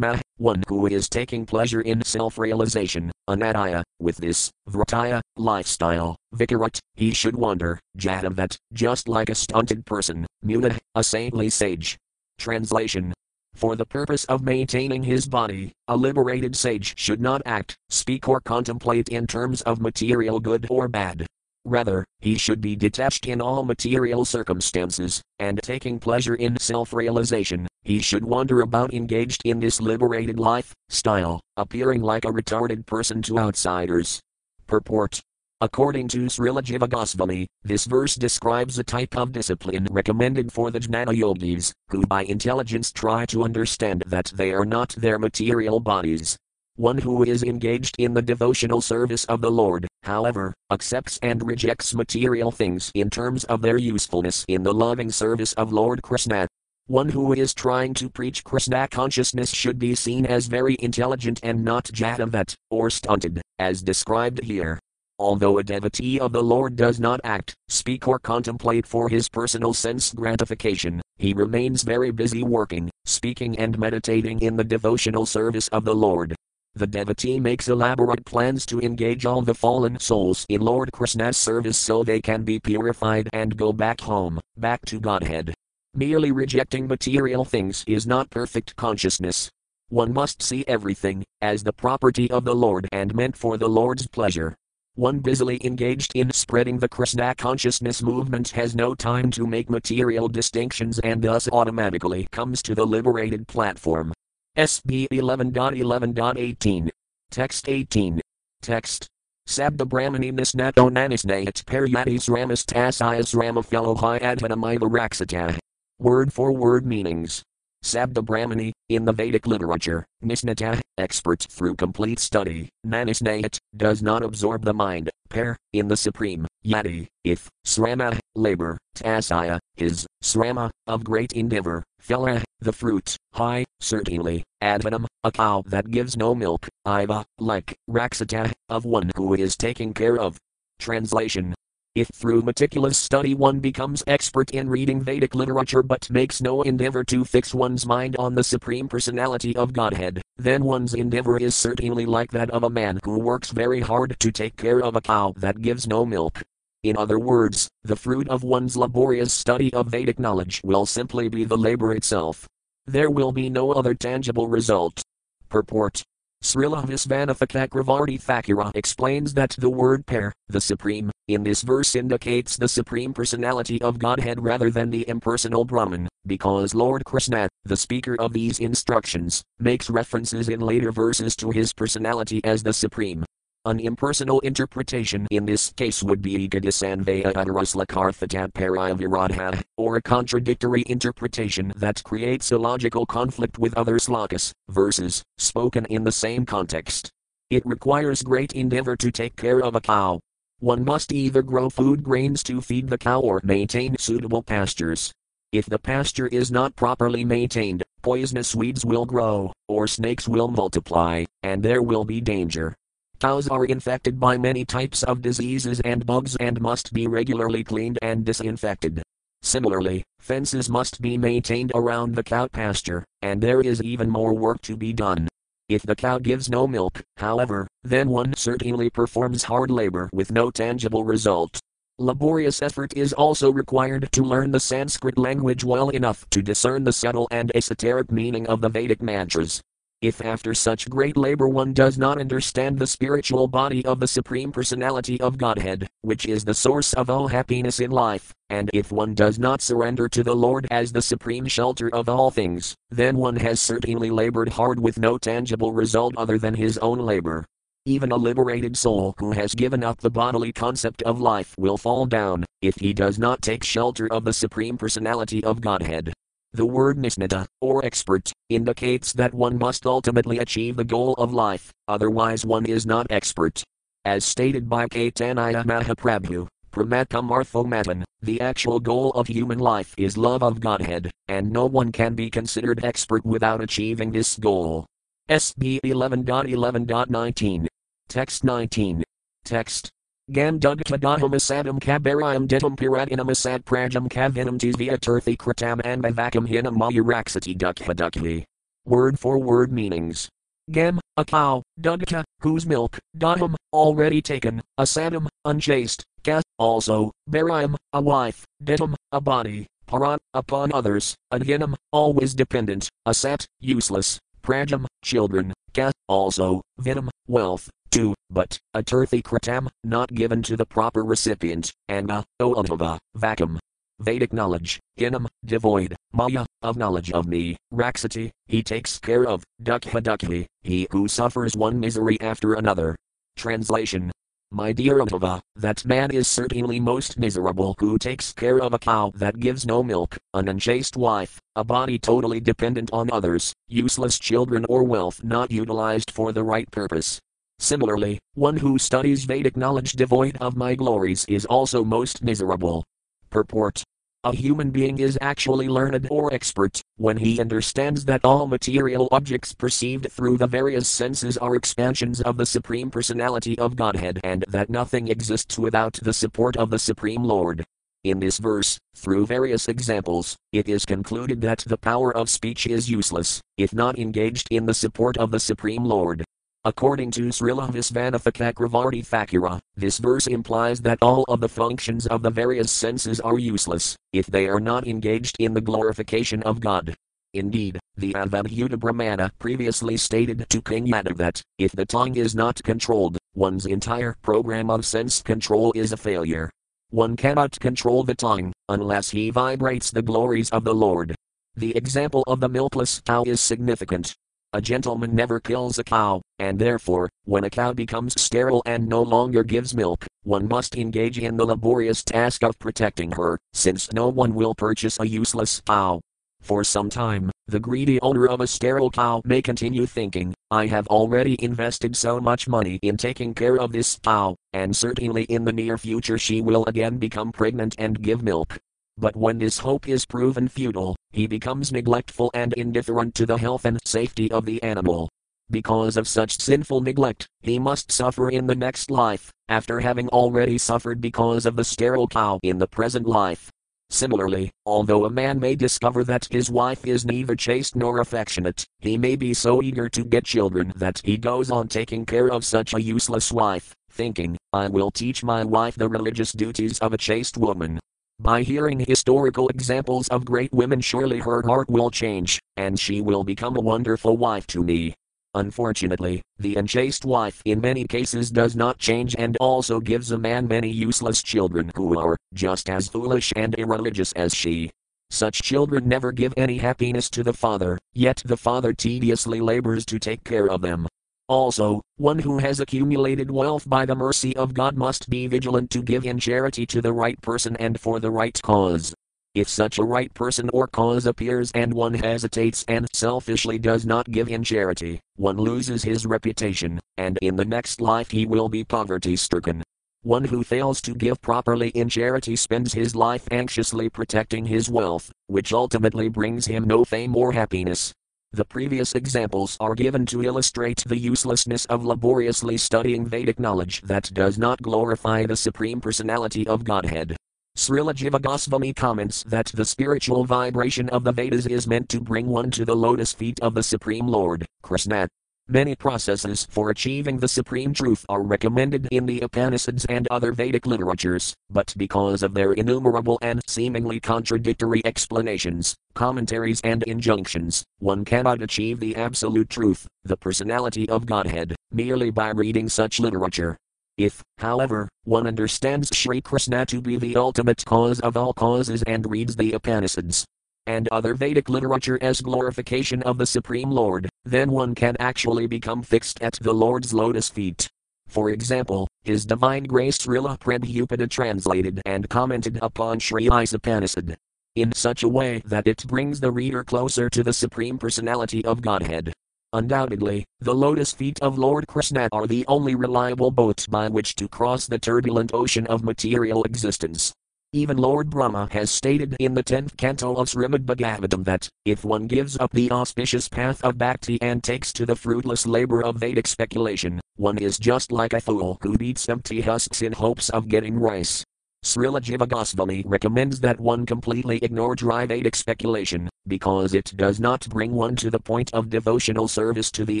one who is taking pleasure in self realization, Anadaya, with this, Vrataya, lifestyle, Vikarat, he should wander, Jadavat, just like a stunted person, Munad, a saintly sage. Translation for the purpose of maintaining his body, a liberated sage should not act, speak, or contemplate in terms of material good or bad. Rather, he should be detached in all material circumstances, and taking pleasure in self realization, he should wander about engaged in this liberated life style, appearing like a retarded person to outsiders. Purport According to Srila Jiva Goswami, this verse describes a type of discipline recommended for the Jnana yogis, who by intelligence try to understand that they are not their material bodies. One who is engaged in the devotional service of the Lord, however, accepts and rejects material things in terms of their usefulness in the loving service of Lord Krishna. One who is trying to preach Krishna consciousness should be seen as very intelligent and not jatavat, or stunted, as described here. Although a devotee of the Lord does not act, speak, or contemplate for his personal sense gratification, he remains very busy working, speaking, and meditating in the devotional service of the Lord. The devotee makes elaborate plans to engage all the fallen souls in Lord Krishna's service so they can be purified and go back home, back to Godhead. Merely rejecting material things is not perfect consciousness. One must see everything as the property of the Lord and meant for the Lord's pleasure. One busily engaged in spreading the Krishna consciousness movement has no time to make material distinctions and thus automatically comes to the liberated platform. SB 11.11.18. Text 18. Text. Sabda Brahmani Nisnato Nanisnayat Peryatis Ramas Tasayas Ramafellow Hyadhanamaya Raksata. Word for word meanings. Sabda Brahmani, in the Vedic literature, Nisnata, expert through complete study, Nanisnayat, does not absorb the mind, pair, in the supreme, yati, if, srama, labor, tasaya, his, srama, of great endeavor, fella, the fruit, high, certainly, advanam, a cow that gives no milk, iva, like, raksata, of one who is taking care of. Translation if through meticulous study one becomes expert in reading Vedic literature but makes no endeavor to fix one's mind on the Supreme Personality of Godhead, then one's endeavor is certainly like that of a man who works very hard to take care of a cow that gives no milk. In other words, the fruit of one's laborious study of Vedic knowledge will simply be the labor itself. There will be no other tangible result. Purport Srila Visvanatha Cakravarti Thakura explains that the word per, the supreme, in this verse indicates the supreme personality of Godhead rather than the impersonal Brahman, because Lord Krishna, the speaker of these instructions, makes references in later verses to his personality as the supreme. An impersonal interpretation in this case would be Gadisanvaya Udaraslakarthatat or a contradictory interpretation that creates a logical conflict with other slokas, verses, spoken in the same context. It requires great endeavor to take care of a cow. One must either grow food grains to feed the cow or maintain suitable pastures. If the pasture is not properly maintained, poisonous weeds will grow, or snakes will multiply, and there will be danger. Cows are infected by many types of diseases and bugs and must be regularly cleaned and disinfected. Similarly, fences must be maintained around the cow pasture, and there is even more work to be done. If the cow gives no milk, however, then one certainly performs hard labor with no tangible result. Laborious effort is also required to learn the Sanskrit language well enough to discern the subtle and esoteric meaning of the Vedic mantras. If after such great labor one does not understand the spiritual body of the Supreme Personality of Godhead, which is the source of all happiness in life, and if one does not surrender to the Lord as the supreme shelter of all things, then one has certainly labored hard with no tangible result other than his own labor. Even a liberated soul who has given up the bodily concept of life will fall down, if he does not take shelter of the Supreme Personality of Godhead. The word nisnata, or expert, indicates that one must ultimately achieve the goal of life, otherwise, one is not expert. As stated by Caitanya Mahaprabhu, Pramatthamarthomatan, the actual goal of human life is love of Godhead, and no one can be considered expert without achieving this goal. SB 11.11.19. Text 19. Text Gam dugtadaham asadam kabarayam ditam piratinam asad prajam kavinam tisvia turthi kritam anbavakam hinam mayuraksati dukhadukhi. Word for word meanings. Gam, a cow, dugta, whose milk, daham, already taken, asadam, unchaste, ka, also, barayam, a wife, ditam, a body, parat, upon others, adhinam, always dependent, asat, useless, prajam, children, ka, also, vinam, wealth, 2. But, a tirthi kritam, not given to the proper recipient, and a, o vacuum. Vedic knowledge, hinam, devoid, maya, of knowledge of me, raksati, he takes care of, dukha dukhi, he who suffers one misery after another. Translation my dear Uddhava, that man is certainly most miserable who takes care of a cow that gives no milk, an unchaste wife, a body totally dependent on others, useless children, or wealth not utilized for the right purpose. Similarly, one who studies Vedic knowledge devoid of my glories is also most miserable. Purport a human being is actually learned or expert when he understands that all material objects perceived through the various senses are expansions of the Supreme Personality of Godhead and that nothing exists without the support of the Supreme Lord. In this verse, through various examples, it is concluded that the power of speech is useless, if not engaged in the support of the Supreme Lord. According to Srila Visvanatha Cakravarti Thakura, this verse implies that all of the functions of the various senses are useless, if they are not engaged in the glorification of God. Indeed, the Avadhuta Brahmana previously stated to King Yadu that, if the tongue is not controlled, one's entire program of sense control is a failure. One cannot control the tongue, unless he vibrates the glories of the Lord. The example of the milkless cow is significant, a gentleman never kills a cow, and therefore, when a cow becomes sterile and no longer gives milk, one must engage in the laborious task of protecting her, since no one will purchase a useless cow. For some time, the greedy owner of a sterile cow may continue thinking, I have already invested so much money in taking care of this cow, and certainly in the near future she will again become pregnant and give milk. But when this hope is proven futile, he becomes neglectful and indifferent to the health and safety of the animal. Because of such sinful neglect, he must suffer in the next life, after having already suffered because of the sterile cow in the present life. Similarly, although a man may discover that his wife is neither chaste nor affectionate, he may be so eager to get children that he goes on taking care of such a useless wife, thinking, I will teach my wife the religious duties of a chaste woman, by hearing historical examples of great women, surely her heart will change, and she will become a wonderful wife to me. Unfortunately, the unchaste wife in many cases does not change and also gives a man many useless children who are just as foolish and irreligious as she. Such children never give any happiness to the father, yet the father tediously labors to take care of them. Also, one who has accumulated wealth by the mercy of God must be vigilant to give in charity to the right person and for the right cause. If such a right person or cause appears and one hesitates and selfishly does not give in charity, one loses his reputation, and in the next life he will be poverty stricken. One who fails to give properly in charity spends his life anxiously protecting his wealth, which ultimately brings him no fame or happiness. The previous examples are given to illustrate the uselessness of laboriously studying Vedic knowledge that does not glorify the Supreme Personality of Godhead. Srila Jiva Goswami comments that the spiritual vibration of the Vedas is meant to bring one to the lotus feet of the Supreme Lord, Krishna. Many processes for achieving the supreme truth are recommended in the Upanishads and other Vedic literatures, but because of their innumerable and seemingly contradictory explanations, commentaries, and injunctions, one cannot achieve the absolute truth, the personality of Godhead, merely by reading such literature. If, however, one understands Sri Krishna to be the ultimate cause of all causes and reads the Upanishads, and other Vedic literature as glorification of the Supreme Lord, then one can actually become fixed at the Lord's lotus feet. For example, His Divine Grace Srila Prabhupada translated and commented upon Sri Isapanishad in such a way that it brings the reader closer to the Supreme Personality of Godhead. Undoubtedly, the lotus feet of Lord Krishna are the only reliable boat by which to cross the turbulent ocean of material existence. Even Lord Brahma has stated in the 10th canto of Srimad Bhagavatam that, if one gives up the auspicious path of bhakti and takes to the fruitless labor of Vedic speculation, one is just like a fool who beats empty husks in hopes of getting rice. Srila Jiva Goswami recommends that one completely ignore dry Vedic speculation, because it does not bring one to the point of devotional service to the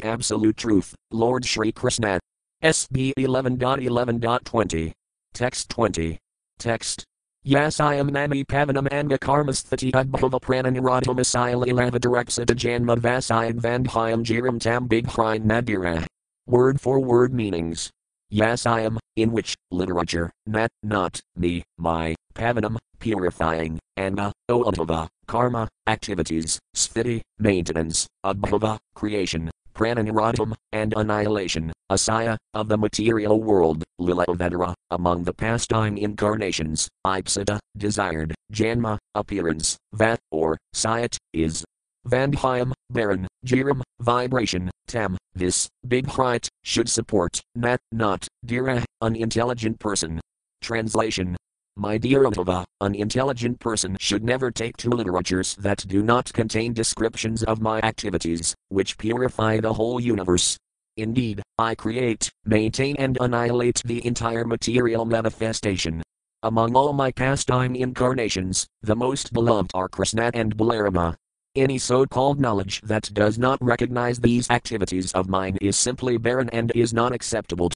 absolute truth, Lord Sri Krishna. SB 11.11.20. Text 20. Text Yes, I am Nami Pavanam Anga Karmasthati Adbhava Prananiradhamasila Lavadareksata Janma Vasayag Vandhyam Jiram Tam Big Hrine Nadira. Word for word meanings. Yes, I am, in which, literature, nat, not, me, my, pavanam, purifying, anga, oadhava, karma, activities, sthiti, maintenance, adbhava, creation, prananiratam, and annihilation, asaya, of the material world, lilavadara, among the pastime incarnations, ipsita, desired, janma, appearance, vat, or, sayat, is. Vandhyam, barren, jiram, vibration, tam, this, big height, should support, nat, not, dira, unintelligent person. Translation my dear Uddhava, an intelligent person should never take to literatures that do not contain descriptions of my activities, which purify the whole universe. Indeed, I create, maintain, and annihilate the entire material manifestation. Among all my pastime incarnations, the most beloved are Krishna and Balarama. Any so called knowledge that does not recognize these activities of mine is simply barren and is not acceptable.